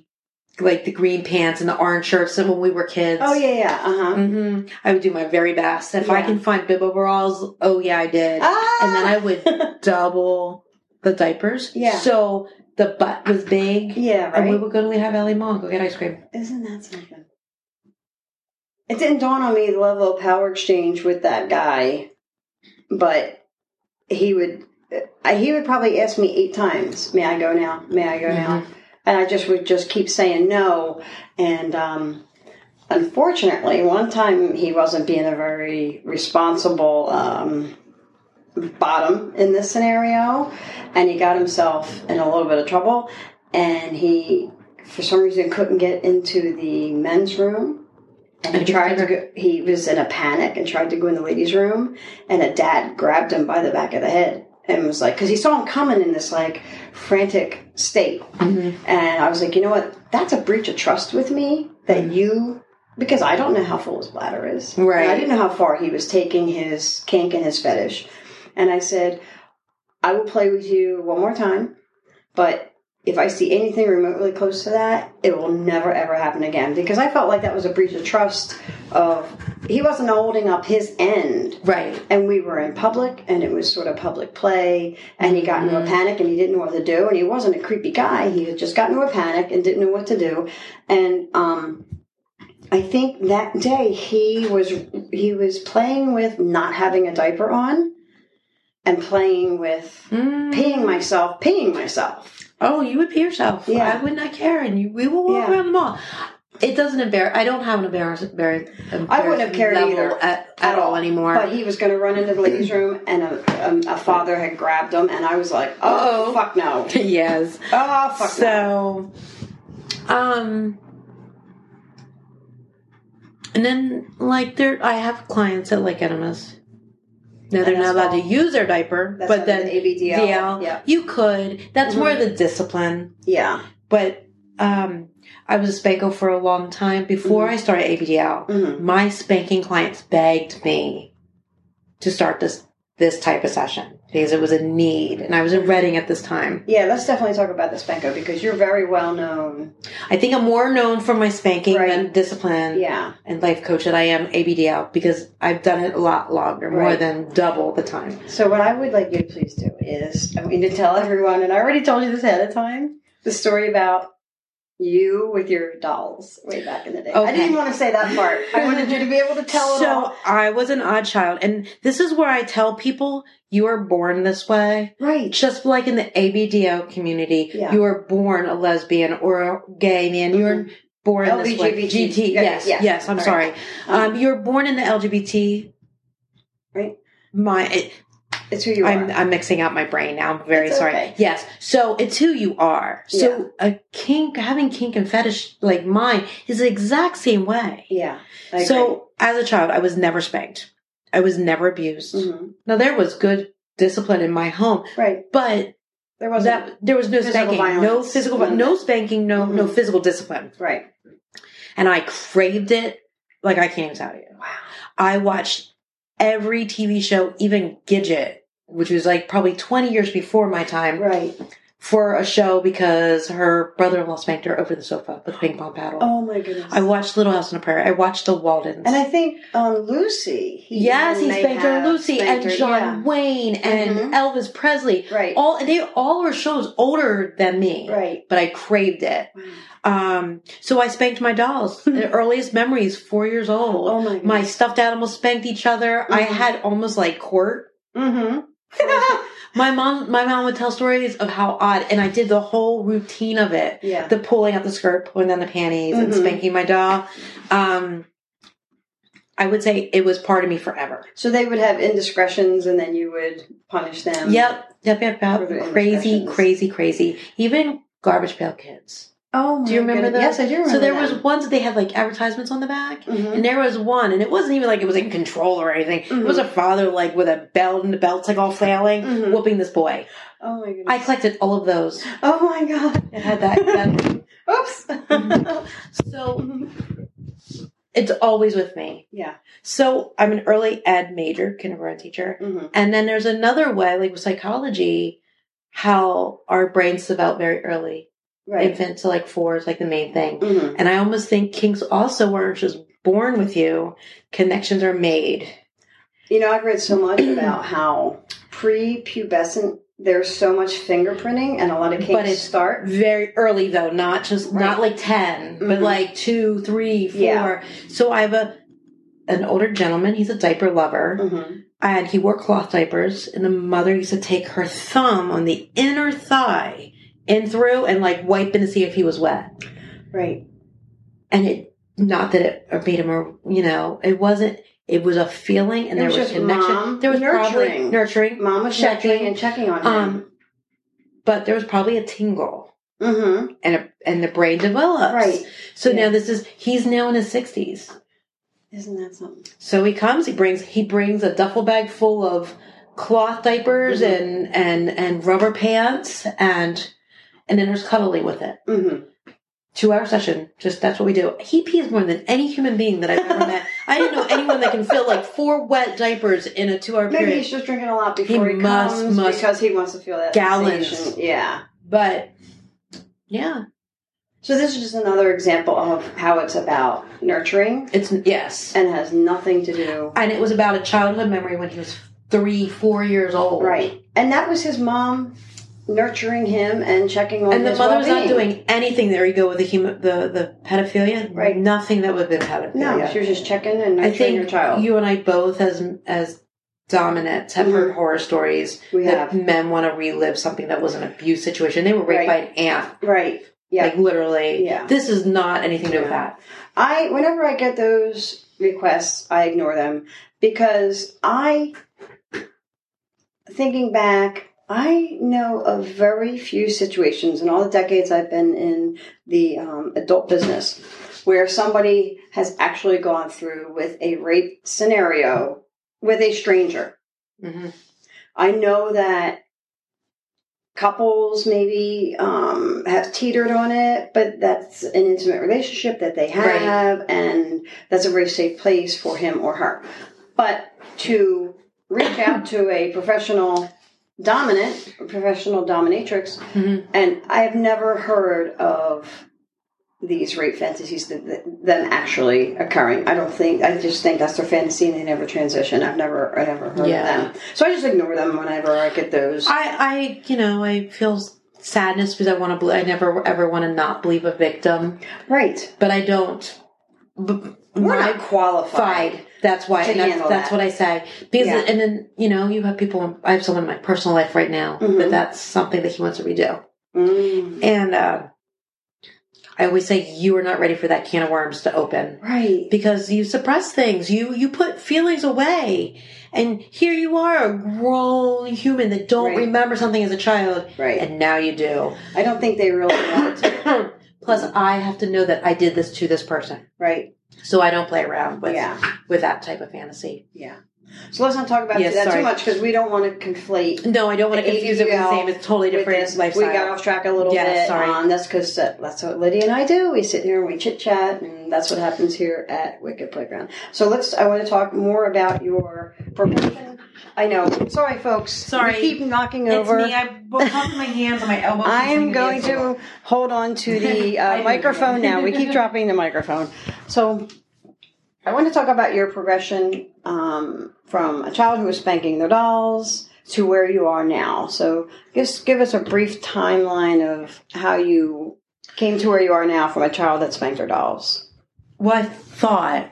like the green pants and the orange shirts and when we were kids. Oh, yeah, yeah. Uh huh. hmm I would do my very best. If I can find bib overalls, oh yeah, I did. Ah! And then I would double the diapers. Yeah. So the butt was big. Yeah, And we right. would go to We Have Ellie Mall and go get ice cream. Isn't that something? It didn't dawn on me the level of power exchange with that guy, but he would. uh, He would probably ask me eight times, "May I go now? May I go now?" And I just would just keep saying no. And um, unfortunately, one time he wasn't being a very responsible um, bottom in this scenario, and he got himself in a little bit of trouble. And he, for some reason, couldn't get into the men's room. And he tried to go, he was in a panic and tried to go in the ladies' room, and a dad grabbed him by the back of the head and was like, because he saw him coming in this like frantic state. Mm-hmm. And I was like, you know what? That's a breach of trust with me that you, because I don't know how full his bladder is. Right. And I didn't know how far he was taking his kink and his fetish. And I said, I will play with you one more time, but if I see anything remotely close to that, it will never ever happen again. Because I felt like that was a breach of trust of he wasn't holding up his end Right. and we were in public and it was sort of public play and he got into a panic and he didn't know what to do and he wasn't a creepy guy he had just gotten into a panic and didn't know what to do and um i think that day he was he was playing with not having a diaper on and playing with Mm. peeing myself peeing myself Oh, you would pee yourself. Yeah. I would not care, and you, we will walk Yeah. around the mall. It doesn't embarrass. I don't have an embarrass, embarrass, I wouldn't have cared either. at, at all anymore. but he was going to run into the ladies room and a, um, a father had grabbed him and i was like oh Uh-oh. fuck no yes. oh fuck no So, um, and then like there, I have clients that like enemas. Now they're not allowed to use their diaper, That's but then the ABDL. DL, Yeah. you could. That's Mhm. more the discipline. Yeah. But um, I was a spanko for a long time before Mhm. I started ABDL. Mhm. My spanking clients begged me to start this this type of session because it was a need, and I was in Reading at this time. Yeah, let's definitely talk about the Spanko because you're very well known. I think I'm more known for my spanking Right. than discipline Yeah. and life coach than I am ABDL because I've done it a lot longer, more than double the time. So what I would like you to please do is I mean to tell everyone, and I already told you this ahead of time, the story about you with your dolls way back in the day. I didn't want to say that part. I wanted you to be able to tell it so all. I was an odd child, and this is where I tell people you are born this way. Right. Just like in the ABDL community, Yeah. you are born a lesbian or a gay man. You're Mhm. born this way. LGBT. GT, Yeah, yes, yes. I'm All sorry. right. Um, you're born in the LGBT. Right. My, It's who you I'm, are. I'm mixing up my brain now. I'm very It's sorry. okay. Yes. So it's who you are. So a kink, having kink and fetish like mine is the exact same way. yeah. So as a child, I was never spanked. I was never abused. Mhm. Now there was good discipline in my home, right. but There wasn't that there was no physical spanking, no violence. physical, Mhm. no spanking, no no Mhm. physical discipline, right. and I craved it like I can't tell you. Wow. I watched every TV show, even Gidget, which was like probably twenty years before my time, Right. for a show because her brother-in-law spanked her over the sofa with a ping pong paddle. Oh my goodness. I watched Little House on the Prairie. I watched The Waltons. and I think um, Lucy. He yes, he spanked her, Lucy, spanked and her, John Wayne, and Mhm. Elvis Presley. Right. All they all were shows older than me, Right. but I craved it. Wow. Um, so I spanked my dolls. the earliest memories, four years old. Oh my goodness. my stuffed animals spanked each other. I Mhm. had almost like court. Mm-hmm. My mom, my mom would tell stories of how odd, and I did the whole routine of it. yeah. the pulling out the skirt, pulling down the panties, and Mhm. spanking my doll. Um, I would say it was part of me forever. So they would have indiscretions, and then you would punish them. Yep, yep, yep, yep. Crazy, crazy, crazy. Even garbage pail kids. Oh, my Do you remember those? Yes, I do remember. So there them. was ones that they had like advertisements on the back. Mhm. And there was one, and it wasn't even like it was in control or anything. It was a father like with a belt and the belt's like all flailing, Mhm. whooping this boy. Oh my goodness. I collected all of those. Oh my god. It had that. that Oops. so it's always with me. yeah. So I'm an early ed major, kindergarten teacher. hmm And then there's another way, like with psychology, how our brains develop very early. Right. Infant to like four is like the main thing. hmm And I almost think kinks also aren't just born with you. Connections are made. You know, I've read so much about how pre-pubescent there's so much fingerprinting, and a lot of kinks But it's start. Very early though, not just not like 10 but Mhm. like two, three, four. Yeah. So I have a an older gentleman. He's a diaper lover. hmm and he wore cloth diapers and the mother used to take her thumb on the inner thigh in through and like wipe in to see if he was wet Right. and it not that it made him a you know it wasn't it was a feeling and It there was was, connection there was probably nurturing. nurturing Mom was Checking. checking and checking on him. um but there was probably a tingle hmm and a, and the brain develops Right. so Yeah. now this is he's now in his 60s Isn't that something? So he comes. He brings he brings a duffel bag full of cloth diapers Mhm. and and and rubber pants and and then there's cuddling with it. hmm Two hour session. Just that's what we do. He pees more than any human being that I've ever met. I didn't know anyone that can fill like four wet diapers in a two hour period. Maybe he's just drinking a lot before he, He must- comes must- because he wants to feel that Gallons. sensation. Yeah. But yeah, So this is just another example of how it's about nurturing it's yes. and has nothing to do And it was about a childhood memory when he was three, four years old. right. And that was his mom nurturing him and checking on. And the his mother was not well-being. doing anything. There you go with the human, the the pedophilia. Right. Nothing that would have been pedophilia. No, she was just checking and I nurturing think your child. you and I both, as as dominants, have Mhm. heard horror stories we that have men want to relive something that was an abuse situation. They were raped Right. by an aunt, right. Yeah. like literally. Yeah. This is not anything to do with that. I whenever I get those requests, I ignore them because I thinking back, I know of very few situations in all the decades I've been in the um, adult business where somebody has actually gone through with a rape scenario with a stranger. hmm I know that couples maybe um, have teetered on it, but that's an intimate relationship that they Right. have, and that's a very safe place for him or her. But to reach out to a professional dominant, professional dominatrix, hmm and I have never heard of these rape fantasies that, that them actually occurring. I don't think. I just think that's their fantasy, and they never transition. I've never, I never heard Yeah. of them, so I just ignore them whenever I get those. I, I, you know, I feel sadness because I want to. Believe, I never ever want to not believe a victim, right, but I don't. We're not qualified. That's why. and that's, that's that. what I say. Because Yeah. and then you know you have people. I have someone in my personal life right now Mhm. that that's something that he wants to redo, Mm. and uh, I always say you are not ready for that can of worms to open Right. because you suppress things. You you put feelings away, and here you are, a grown human that don't Right. remember something as a child, Right. and now you do. I don't think they really want to. Plus, I have to know that I did this to this person, Right. So I don't play around with Yeah. with that type of fantasy. Yeah. So let's not talk about Yes, that sorry. too much because we don't want to conflate. No, I don't want to confuse it with the same. It's totally different lifestyle. We got off track a little Yeah, bit. sorry. Um, that's because that's what Lydia and I do. We sit here and we chit chat, and that's what happens here at Wicked Playground. So let's. I want to talk more about your profession. I know. Sorry, folks. Sorry. We keep knocking It's over. me. I both my hands on my elbows. I am going to hold on to the uh, microphone now. We keep dropping the microphone. So, I want to talk about your progression um, from a child who was spanking their dolls to where you are now. So, just give us a brief timeline of how you came to where you are now from a child that spanked their dolls. Well, I thought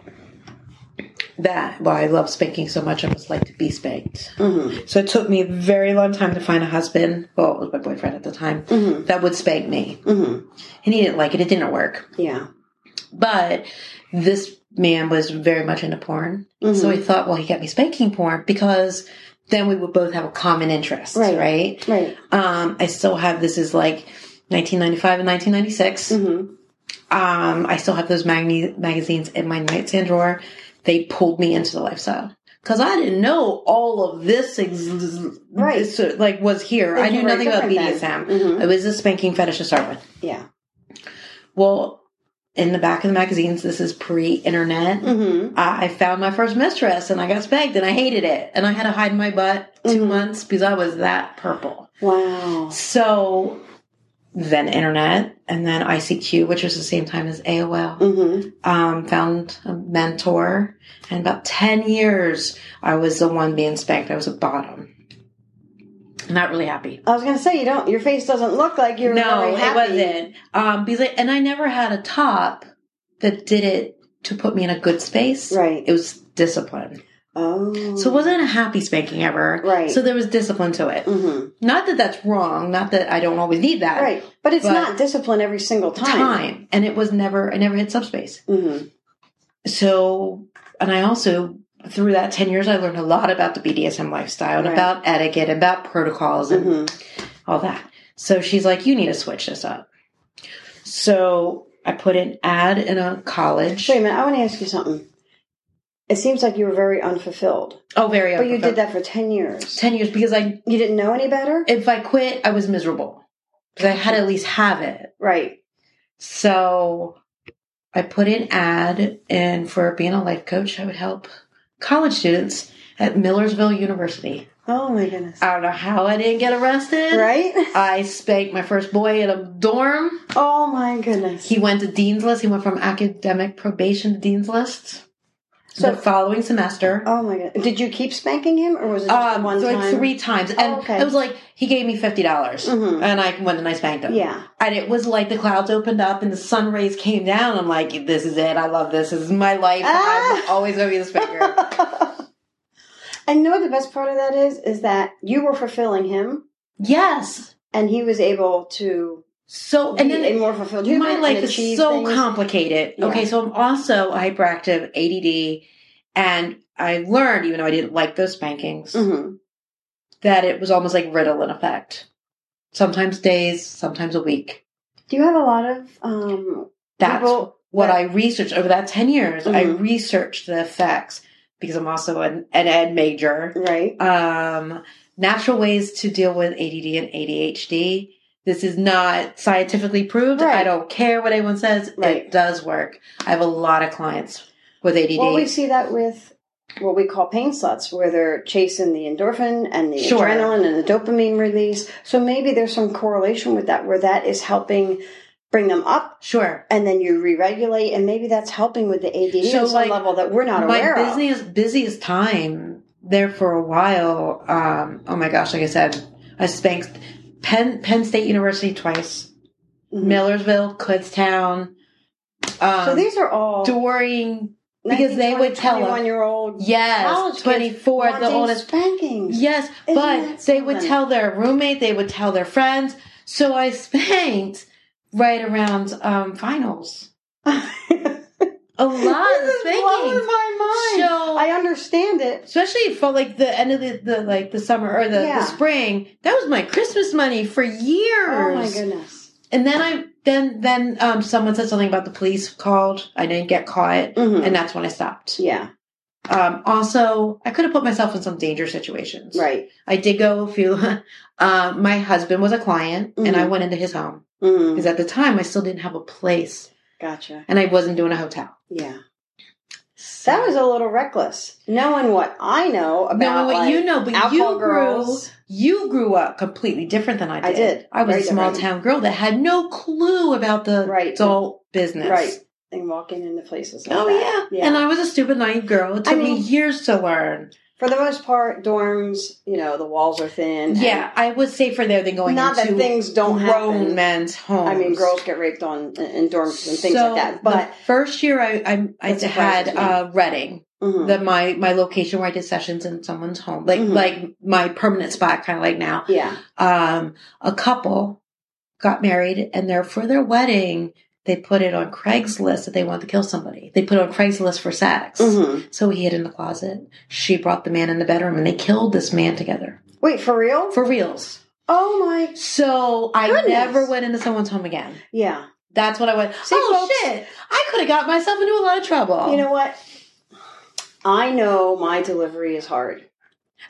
that. Well, I love spanking so much. I must like to be spanked. Mm-hmm. So it took me a very long time to find a husband. Well, it was my boyfriend at the time Mm-hmm. that would spank me, Mm-hmm. and he didn't like it. It didn't work. Yeah. But this man was very much into porn. So I thought, well, he got me spanking porn because then we would both have a common interest, Right. right? Right. Um, I still have this is like 1995 and 1996. Mm-hmm. Um, I still have those mag- magazines in my nightstand drawer. They pulled me into the lifestyle because I didn't know all of this, ex- Right. this, uh, like was here. I knew nothing about BDSM. Mhm. It was a spanking fetish to start with. Yeah. Well, in the back of the magazines, this is pre-internet. Mm-hmm. I I found my first mistress and I got spanked and I hated it. And I had to hide my butt 2 Mhm. months because I was that purple. Wow. So then internet and then ICQ, which was the same time as AOL. Mm-hmm. Um, found a mentor and about 10 years I was the one being spanked. I was a bottom. Not really happy. I was gonna say you don't. Your face doesn't look like you're No, it wasn't. Um, because I, and I never had a top that did it to put me in a good space. Right. It was discipline. Oh. So it wasn't a happy spanking ever. Right. So there was discipline to it. hmm Not that that's wrong. Not that I don't always need that. Right. But it's But- not discipline every single time. Time. And it was never, I never hit subspace. hmm So, and I also, through that 10 years, I learned a lot about the BDSM lifestyle and Right. about etiquette about protocols and hmm all that. So she's like, you need to switch this up. So I put an ad in a college. Wait a minute. I want to ask you something. It seems like you were very unfulfilled, Oh, very but you did that for ten years. 10 years because I, You didn't know any better, if I quit, I was miserable. Because I had to at least have it. right? So I put an ad in for being a life coach. I would help college students at Millersville University. Oh my goodness! I don't know how I didn't get arrested. Right? I spanked my first boy in a dorm. Oh my goodness! He went to Dean's List. He went from academic probation to Dean's List. So- the following semester. Oh my god! Did you keep spanking him, or was it just Um, one so time? like three times, and Oh, okay. it was like he gave me fifty dollars, Mhm. and I went and I spanked him. Yeah. and it was like the clouds opened up and the sun rays came down. I'm like, this is it. I love this. This is my life. Ah. I'm always gonna be the spanker. and you know what the best part of that is? Is that you were fulfilling him, yes. and he was able to So and then a more fulfilled human. my life is so things. complicated. Yeah. Okay, so I'm also hyperactive, ADD, and I learned, even though I didn't like those spankings, Mhm. that it was almost like riddle Ritalin effect. Sometimes days, sometimes a week. Do you have a lot of um, That's people what that- I researched over that 10 years. I Mhm. researched the effects because I'm also an, an ed major. Right. Um, natural ways to deal with ADD and ADHD. This is not scientifically proved. Right. I don't care what anyone says. Right. It does work. I have a lot of clients with ADD. Well, we see that with what we call pain sluts, where they're chasing the endorphin and the Sure. adrenaline and the dopamine release. So maybe there's some correlation with that, where that is helping bring them up, sure. and then you re-regulate, and maybe that's helping with the ADD So, like, level that we're not my aware of. busiest busiest time there for a while. Um, oh my gosh, like I said, I spanked Penn Penn State University twice, Mhm. Millersville, Kutztown. Um, So these are all during because they would tell us- one year old yes twenty four the oldest spankings. yes, Isn't but they would tell their roommate, they would tell their friends. So I spanked right around um, finals. A lot of This is blowing spankings. my mind. So I understand it. especially for like the end of the, the like the summer or the, Yeah. the spring that was my christmas money for years Oh my goodness. and then i then then um someone said something about the police called i didn't get caught Mhm. and that's when i stopped Yeah. um also i could have put myself in some danger situations Right. i did go a few um my husband was a client and i Mhm. went into his home Mm. because at the time i still didn't have a place Gotcha. and i wasn't doing a hotel Yeah. That was a little reckless, knowing what I know about knowing what like, you know but you grew girls. You grew up completely different than I did. I did. I was Very a small different. town girl that had no clue about the Right. adult business. Right. And walking into places. Like Oh that. yeah. And I was a stupid naive girl. It I took me years to learn. For the most part, dorms, you know, the walls are thin. Yeah, I was safer there than going Not that things don't grown happen. men's homes. I mean, girls get raped on in dorms and things So, like that. But the first year I I, I had uh, Reading, mhm. the my my location where I did sessions in someone's home, like Mhm. like my permanent spot, kind of like now. yeah, um, a couple got married and their for their wedding they put it on Craigslist that they wanted to kill somebody. They put it on Craigslist for sex. Mhm. So he hid in the closet. She brought the man in the bedroom and they killed this man together. wait for real? For reals. oh my, So I never went into someone's home again. yeah. That's what I went. See, oh folks- shit! I could have got myself into a lot of trouble. You know what? I know my delivery is hard,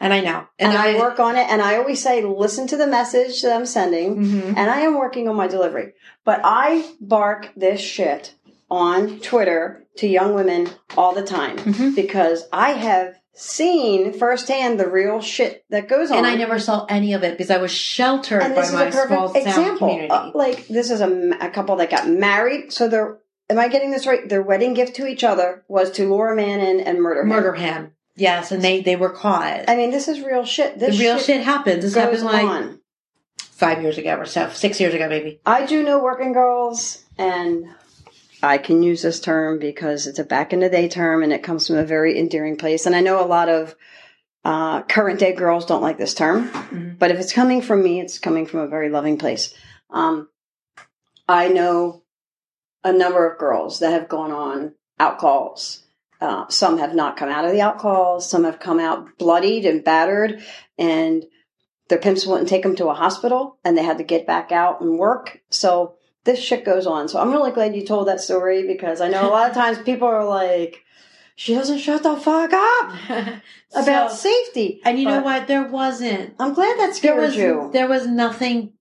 and I know, and, I, work on it. And I always say, listen to the message that I'm sending. Mhm. and I am working on my delivery. But I bark this shit on Twitter to young women all the time Mhm. because I have seen firsthand the real shit that goes on. And I never saw any of it because I was sheltered And by this is my a small example. community. Uh, like this is a, a couple that got married. So they're am I getting this right? Their wedding gift to each other was to lure a man in and murder him. murder him. Yes, and they they were caught. I mean, this is real shit. the This real shit, happens. This goes happened like on. Five years ago or so, six years ago maybe. I do know working girls, and I can use this term because it's a back in the day term and it comes from a very endearing place. And I know a lot of uh, current day girls don't like this term, Mhm. but if it's coming from me, it's coming from a very loving place. Um, I know a number of girls that have gone on outcalls. Uh, some have not come out of the outcalls. Some have come out bloodied and battered, and their pimps wouldn't take them to a hospital, and they had to get back out and work. So this shit goes on. So I'm really glad you told that story because I know a lot of times people are like, "She doesn't shut the fuck up about So- safety." and you know what? There wasn't. I'm glad that There scared was you. there was nothing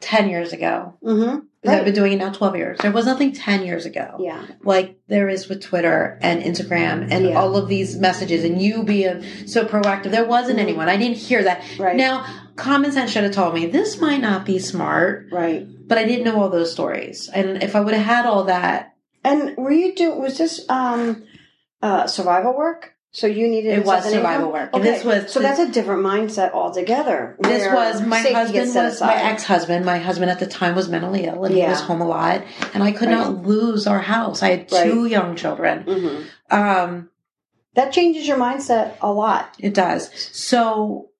ten years ago. mm-hmm. Because I've been doing it now twelve years. There was nothing ten years ago. Yeah. Like there is with Twitter and Instagram and Yeah. all of these messages and you being so proactive. There wasn't Mhm. anyone. I didn't hear that. Right. Now, common sense should have told me this might not be smart, Right. but I didn't know all those stories. And if I would have had all that, And were you do was this um uh survival work? So you needed It was survival work. Okay. This was- so that's a different mindset altogether. this was my husband was my ex-husband. My husband at the time was mentally ill and he was home a lot and I could Right. not lose our house. I had two young children. Mhm. Um, That changes your mindset a lot. It does. So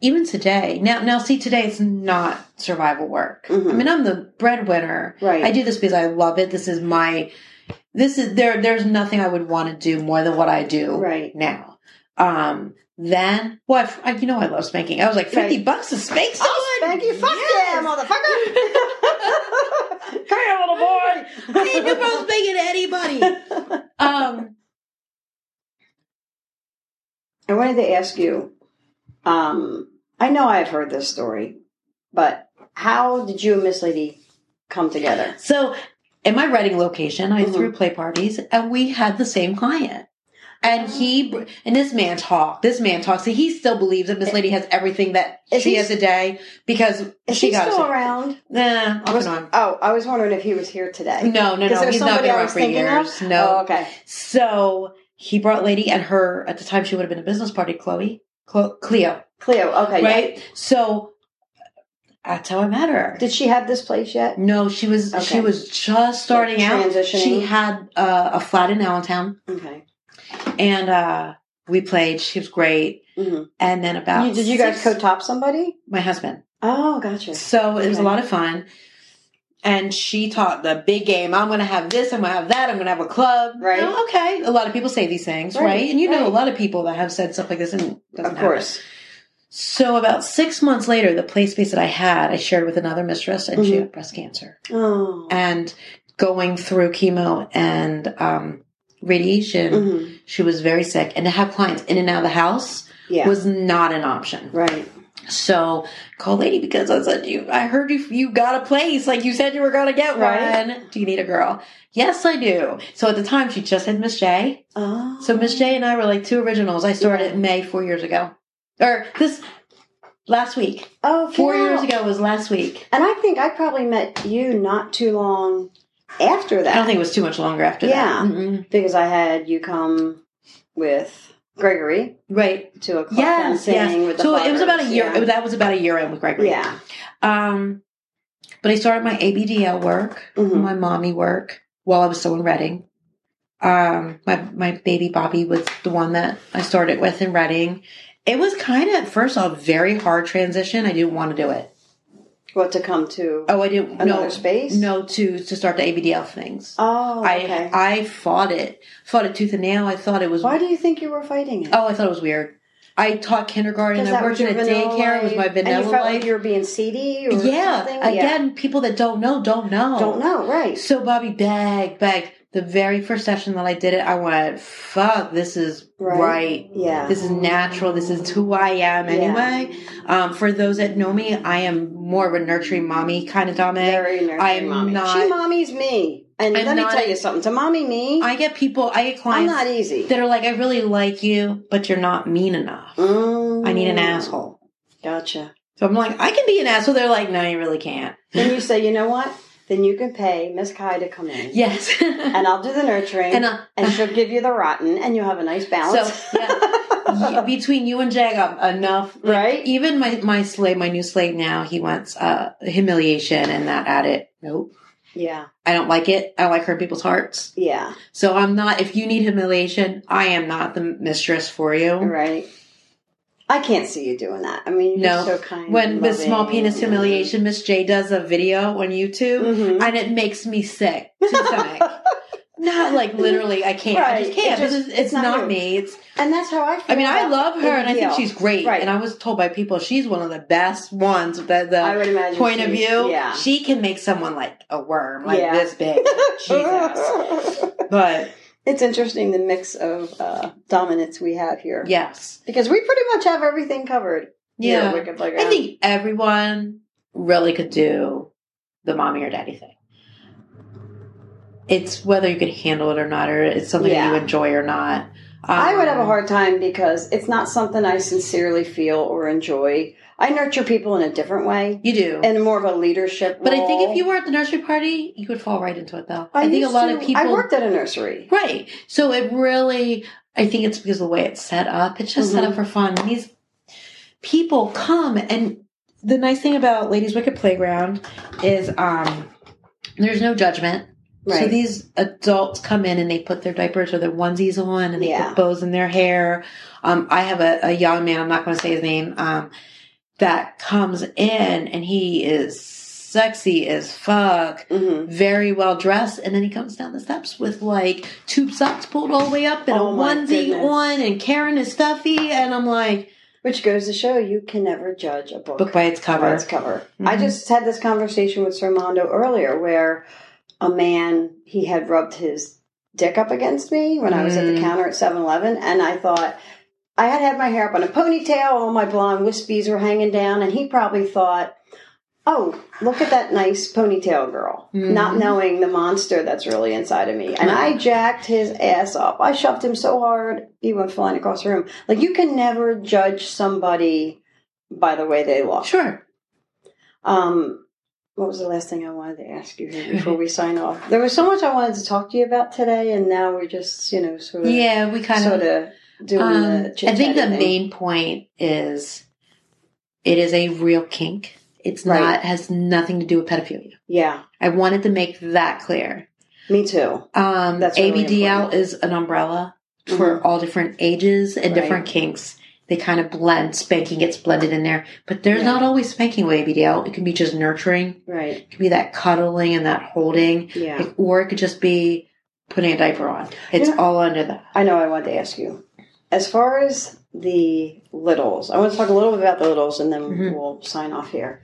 even today, now now see today it's not survival work. Mhm. I mean I'm the breadwinner. Right. I do this because I love it. This is my this is there there's nothing I would want to do more than what I do Right. now. Um then what I, you know I love spanking. I was like 50 Right. bucks to spank someone. Oh, spank you, fuck Yes. yeah, motherfucker! Come here, little boy. I ain't problem spanking anybody. Um I wanted to ask you. Um, I know I've heard this story, but how did you and Miss Lady come together? So, in my wedding location, I Mhm. threw play parties, and we had the same client. And he and this man talked. This man talks. He still believes that Miss Lady has everything that Is she has a day because she he got still it. around? Nah, off Was- and on. oh, I was wondering if he was here today. No, no, no. He's not been around for years. of? No. Oh, okay. So he brought Lady and her at the time she would have been a business party, Chloe, Clo- Cleo, Cleo. Okay. yeah. right? So that's how I met her. Did she have this place yet? No, she was Okay. she was just starting Like out. She had uh, a flat in Allentown, Okay. and uh, we played. She was great. hmm And then about did you guys co-top somebody? my husband? Oh, gotcha. So it was a lot of fun. And she taught the big game. I'm going to have this. I'm going to have that. I'm going to have a club. Right. Oh, okay. A lot of people say these things, right? Right, And you know a lot of people that have said stuff like this, and Of happen. So about six months later, the play space that I had, I shared with another mistress, and she Mhm. had breast cancer. Oh. And going through chemo and um, radiation, hmm she was very sick. And to have clients in and out of the house Yeah. was not an option. right. So call lady because I said you. I heard you. You got a place. Like you said you were going to get Right. one. Do you need a girl? Yes, I do. So at the time she just had Miss J. Oh. So Miss J and I were like two originals. I started Yeah. in May four years ago, or this last week. Oh, Four yeah. years ago was last week. And I think I probably met you not too long after that. I don't think it was too much longer after Yeah. that. Mm-mm. because I had you come with Gregory Right. to a club Yes. Yes. with the So it was about a year. Yeah. That was about a year in with Gregory. yeah. Um, but I started my ABDL work, Mhm. my mommy work, while I was still in Reading. Um, my my baby Bobby was the one that I started with in Reading. It was kind of first a very hard transition. I didn't want to do it. What to come to Oh, I didn't. another no, space? no, to to start the ABDL things. Oh, okay. I I fought it, fought it tooth and nail. I thought it was. Why do you think you were fighting it? Oh, I thought it was weird. I taught kindergarten. I worked in a daycare. It was my vanilla And you felt life. like you were being seedy or yeah. something? Again, people that don't know don't know. Don't know, right. So Bobby begged, begged. The very first session that I did it, I went, "Fuck, this is Right. right. Yeah. This is natural. This is who I am anyway." Um, for those that know me, I am more of a nurturing mommy kind of dominant. Very nurturing I'm mommy. not- she mommy's me. And I'm let me tell you something. To mommy me, I get people, I get I'm clients not easy. that are like, "I really like you, but you're not mean enough. Mm. I need an asshole." Gotcha. So I'm like, "I can be an asshole." They're like, "No, you really can't." Then you say, you know what? Then you can pay Miss Kai to come in. yes, And I'll do the nurturing. and uh, and she'll give you the rotten, and you'll have a nice balance. So, yeah. Between you and Jag, I'm enough. like, Right? Even my my slave, my new slave now, he wants uh humiliation and that at it. Nope. yeah, I don't like it. I like hurting people's hearts. yeah, So I'm not. If you need humiliation, I am not the mistress for you. right. I can't see you doing that. I mean, you're No. so kind. When Miss Small Penis Humiliation, Miss J does a video on YouTube, Mhm. and it makes me sick to stomach. Not like literally, I can't. I just can't. It just- it's, it's not not me. It's And that's how I feel. I mean, I love her, and I think she's great. Right. And I was told by people she's one of the best ones. That the I would imagine point of view, Yeah. she can make someone like a worm, like Yeah. this big. Jesus, but It's interesting the mix of uh, dominance we have here. yes, Because we pretty much have everything covered. yeah. I think everyone really could do the mommy or daddy thing. It's whether you can handle it or not, or it's something Yeah. you enjoy or not. I would have a Um, hard time because it's not something I sincerely feel or enjoy. I nurture people in a different way, You do, in more of a leadership. but I think if you were at the nursery party, you could fall right into it, though. I, I, think a lot to- of people. I worked at a nursery. Right. So it really, I think it's because of the way it's set up. It's just set Mhm. up for fun. These people come, and the nice thing about Ladies Wicked Playground is um, there's no judgment. So these adults come in and they put their diapers or their onesies on, and they Yeah. put bows in their hair. Um, I have a, a young man. I'm not going to say his name. Um, that comes in and he is sexy as fuck hmm very well dressed, and then he comes down the steps with like tube socks pulled all the way up and Oh, a onesie goodness. on, and Karen is stuffy, and I'm like, Which goes to show you can never judge a book, book by its cover. by its cover. I Mhm. just had this conversation with Sir Mondo earlier where a man, he had rubbed his dick up against me when I was at the Mm. counter at 7 Eleven, and I thought, I had had my hair up on a ponytail, all my blonde wispies were hanging down, and he probably thought, "Oh, look at that nice ponytail girl," not knowing the monster that's really inside of me. And I jacked his ass up. I shoved him so hard he went flying across the room. Like you can never judge somebody by the way they look. Sure. Um, what was the last thing I wanted to ask you here before we sign off? There was so much I wanted to talk to you about today, and now we're just, you know, sort of, Yeah, we kind sort of. of doing Um, the I think the thing. main point is it is a real kink. It's Right. not has nothing to do with pedophilia. Yeah, I wanted to make that clear. me too. Um, That's really ABDL important. is an umbrella for all different ages and Right. different kinks. They kind of blend. Spanking gets blended in there, but there's Yeah. not always spanking with ABDL. It can be just nurturing. Right. It can be that cuddling and that holding, Yeah. Or it could just be putting a diaper on. It's Yeah. all under that. I know I wanted to ask you. As far as the littles, I want to talk a little bit about the littles and then Mhm. we'll sign off here.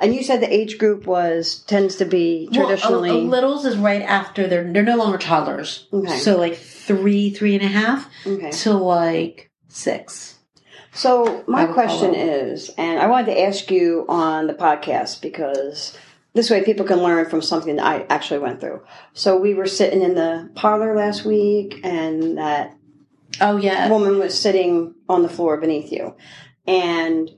And you said the age group was tends to be Well, a- traditionally a, littles is right after they're they're no longer toddlers. Okay. So like three, three and a half okay. to like six. So my question follow. is, and I wanted to ask you on the podcast because this way people can learn from something that I actually went through. So we were sitting in the parlor last week, and that Oh yeah. woman was sitting on the floor beneath you, and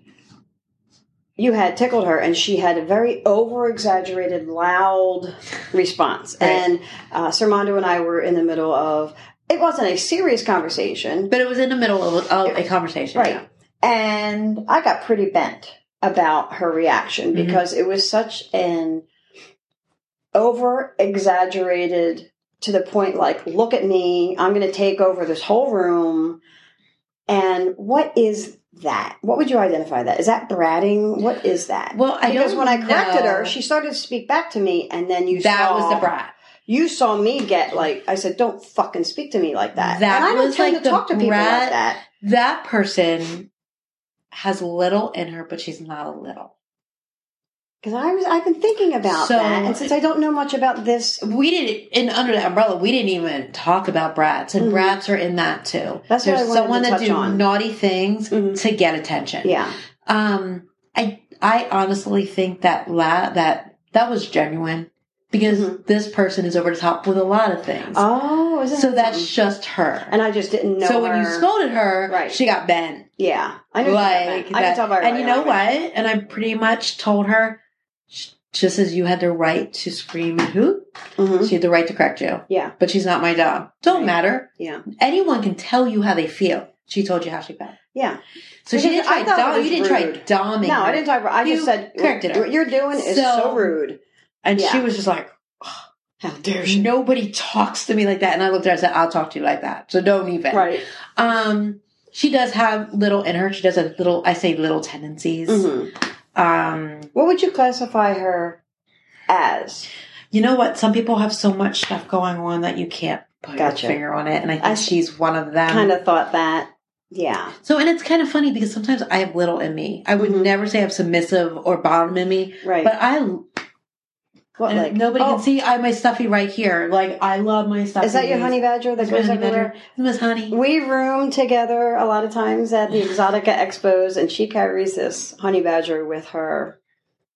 you had tickled her, and she had a very over exaggerated, loud response. Right. And uh, Sir Mondo and I were in the middle of. It wasn't a serious conversation, but it was in the middle of, of a conversation. Right. yeah. And I got pretty bent about her reaction Mhm. because it was such an over exaggerated to the point like, look at me, I'm going to take over this whole room. And what is that? What would you identify that? Is that bratting? What is that? Well, I because when I corrected know. her, she started to speak back to me, and then you that saw was the brat. You saw me get like I said, don't fucking speak to me like that. That and I don't tend like to talk to people brat- like that. That person has little in her, but she's not a little. Because I was, I've been thinking about So- that, and since I don't know much about this, We didn't in under the umbrella. We didn't even talk about brats, and Mhm. brats are in that too. That's what I There's someone to that do on. naughty things Mhm. to get attention. yeah, Um, I I honestly think that la- that that was genuine because Mhm. this person is over the top with a lot of things. oh, is so that's something? just her. and I just didn't know. so when you scolded her, Right. she got bent. yeah, I knew like she got mad. I that. tell by her and you know language. what? And I pretty much told her, just as you had the right to scream and hoot, Mhm. she had the right to correct you. Yeah, But she's not my dog. Don't Right. matter. yeah, Anyone can tell you how they feel. She told you how she felt. yeah. So she didn't try. Dom- you didn't try doming. No, her. I didn't talk. About, I You just said corrected her. What you're doing is so, So- rude. And she was just like, How dare she? nobody talks to me like that. And I looked at her and said, I'll talk to you like that. So don't even. Right. Um, she does have little in her. She does have little, I say little tendencies. hmm Um, What would you classify her as? you know what? Some people have so much stuff going on that you can't put Gotcha. your finger on it. And I think I she's one of them. kind of thought that. Yeah. So, and it's kind of funny because sometimes I have little in me. I would Mhm. never say I have submissive or bottom in me, Right. but I, what and like nobody oh, can see I have my stuffy right here. Like, I love my stuffy. Is that your honey badger that goes everywhere? Miss Honey. We room together a lot of times at the Exxxotica Expos, and she carries this honey badger with her.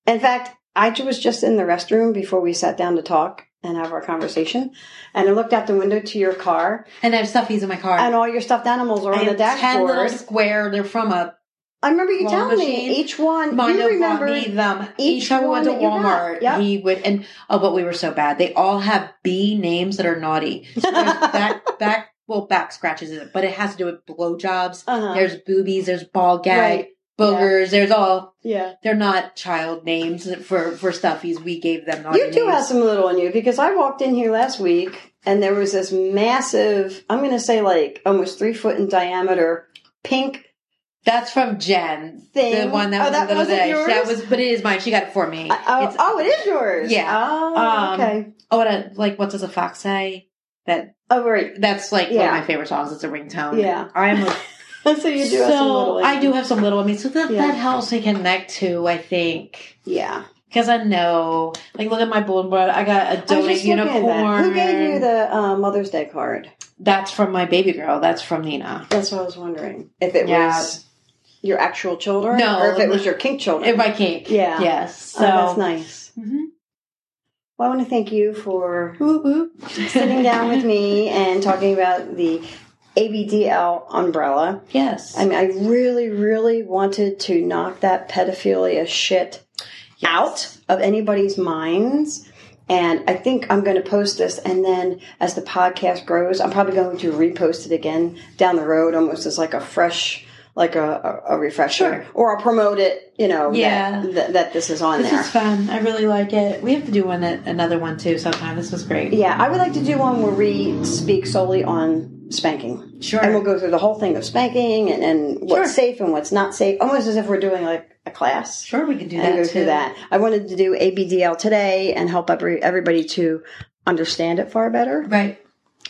In fact, I was just in the restroom before we sat down to talk and have our conversation, and I looked out the window to your car, And I have stuffies in my car. and all your stuffed animals are I on the dashboard. ten little square. They're from a I remember you telling machine. me each one. Mondo you bought remember me them. each Each time we went to one that you got. Walmart, Yep. he would and oh, but we were so bad. They all have B names that are naughty. So back back well back scratches, it? but it has to do with blowjobs. Uh-huh. There's boobies. There's ball gag. Right. Boogers. There's all. Yeah. They're not child names for for stuffies. We gave them naughty You do names. have some little on you because I walked in here last week and there was this massive, I'm going to say like almost three foot in diameter pink That's from Jen, thing. the one that Oh, was that a little wasn't day. yours? That was, but it is mine. She got it for me. I- oh, It's- oh, it is yours. Yeah. Oh, Um, okay. Oh, what a, like what does a fox say? That Oh, right. that's like one of my favorite songs. It's a ringtone. Yeah. I'm a so you do have some little. so I do have some little. I mean, so that Yeah. that helps me connect to. I think Yeah. because I know, like, look at my bulletin board. I got a donut just looking at that. unicorn. Who gave you the uh, Mother's Day card? That's from my baby girl. That's from Nina. That's what I was wondering. If it Yeah. was your actual children, No, or if it was your kink children. If my kink, Yeah. Yes. Oh, So that's nice. Mhm. Well, I want to thank you for sitting down with me and talking about the ABDL umbrella. Yes. I mean, I really, really wanted to knock that pedophilia shit out of anybody's minds. And I think I'm going to post this, and then as the podcast grows, I'm probably going to repost it again down the road, almost as like a fresh, like a, a, a refresher, Sure. or I'll promote it. You know, Yeah. that, that, that this is on this there. is fun. I really like it. We have to do one another one too sometime. This was great. Yeah, I would like to do one where we speak solely on spanking. Sure. And we'll go through the whole thing of spanking and, and what's Sure. safe and what's not safe, almost as if we're doing like a class. Sure, we can do And that go too. through that. I wanted to do ABDL today and help every, everybody to understand it far better. Right.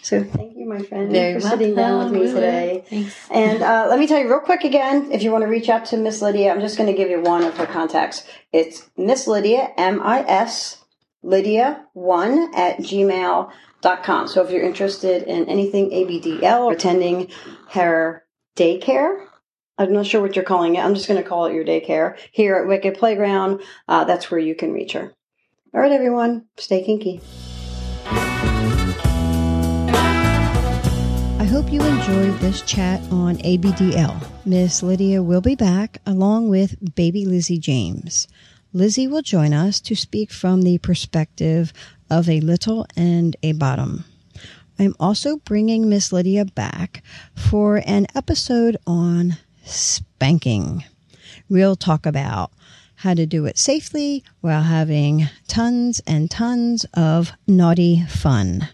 So thank you, my friend, Very for sitting down with me today. Thanks. And uh, let me tell you real quick again, if you want to reach out to Miss Lydia, I'm just going to give you one of her contacts. It's Miss Lydia, M I S, Lydia1 at gmail.com. So if you're interested in anything ABDL or attending her daycare, I'm not sure what you're calling it. I'm just going to call it your daycare here at Wicked Playground. Uh, that's where you can reach her. All right, everyone, stay kinky. Hope you enjoyed this chat on ABDL. Miss Lydia will be back along with baby Lizzie James. Lizzie will join us to speak from the perspective of a little and a bottom. I'm also bringing Miss Lydia back for an episode on spanking. We'll talk about how to do it safely while having tons and tons of naughty fun.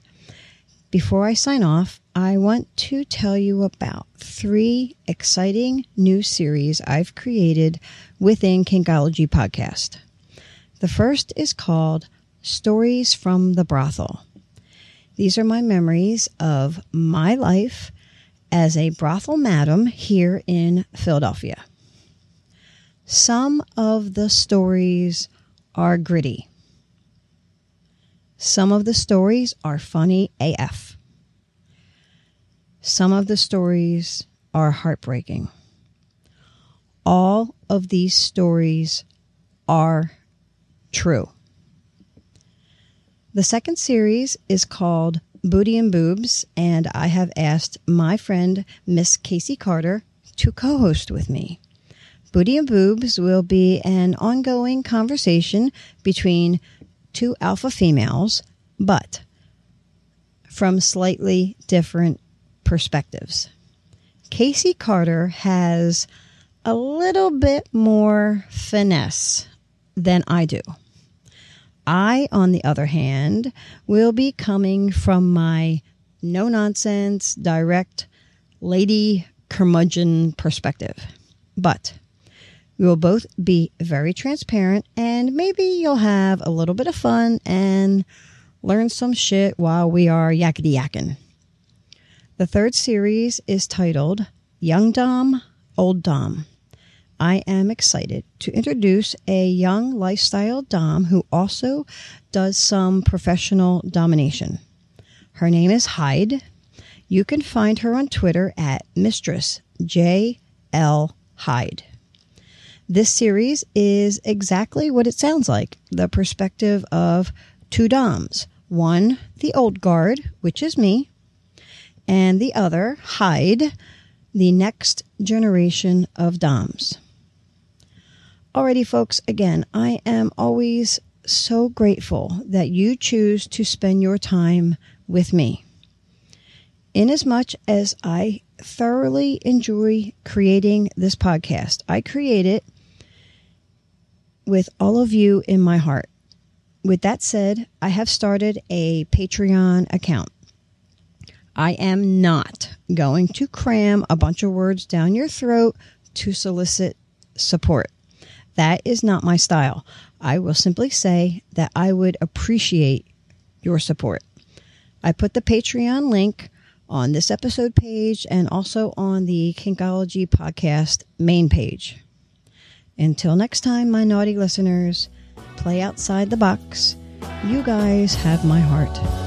Before I sign off, I want to tell you about three exciting new series I've created within Kinkology Podcast. The first is called Stories from the Brothel. These are my memories of my life as a brothel madam here in Philadelphia. Some of the stories are gritty. Some of the stories are funny AF. Some of the stories are heartbreaking. All of these stories are true. The second series is called Booty and Boobs, and I have asked my friend Miss Casey Carter to co host with me. Booty and Boobs will be an ongoing conversation between two alpha females, but from slightly different perspectives. Casey Carter has a little bit more finesse than I do. I, on the other hand, will be coming from my no nonsense, direct, lady curmudgeon perspective. But we will both be very transparent and maybe you'll have a little bit of fun and learn some shit while we are yakety yakking. The third series is titled Young Dom, Old Dom. I am excited to introduce a young lifestyle Dom who also does some professional domination. Her name is Hyde. You can find her on Twitter at Mistress J L Hyde. This series is exactly what it sounds like the perspective of two Doms. One, the old guard, which is me, and the other, Hyde, the next generation of Doms. Alrighty, folks, again, I am always so grateful that you choose to spend your time with me. Inasmuch as I thoroughly enjoy creating this podcast, I create it with all of you in my heart. With that said, I have started a Patreon account. I am not going to cram a bunch of words down your throat to solicit support. That is not my style. I will simply say that I would appreciate your support. I put the Patreon link on this episode page and also on the Kinkology podcast main page. Until next time, my naughty listeners, play outside the box. You guys have my heart.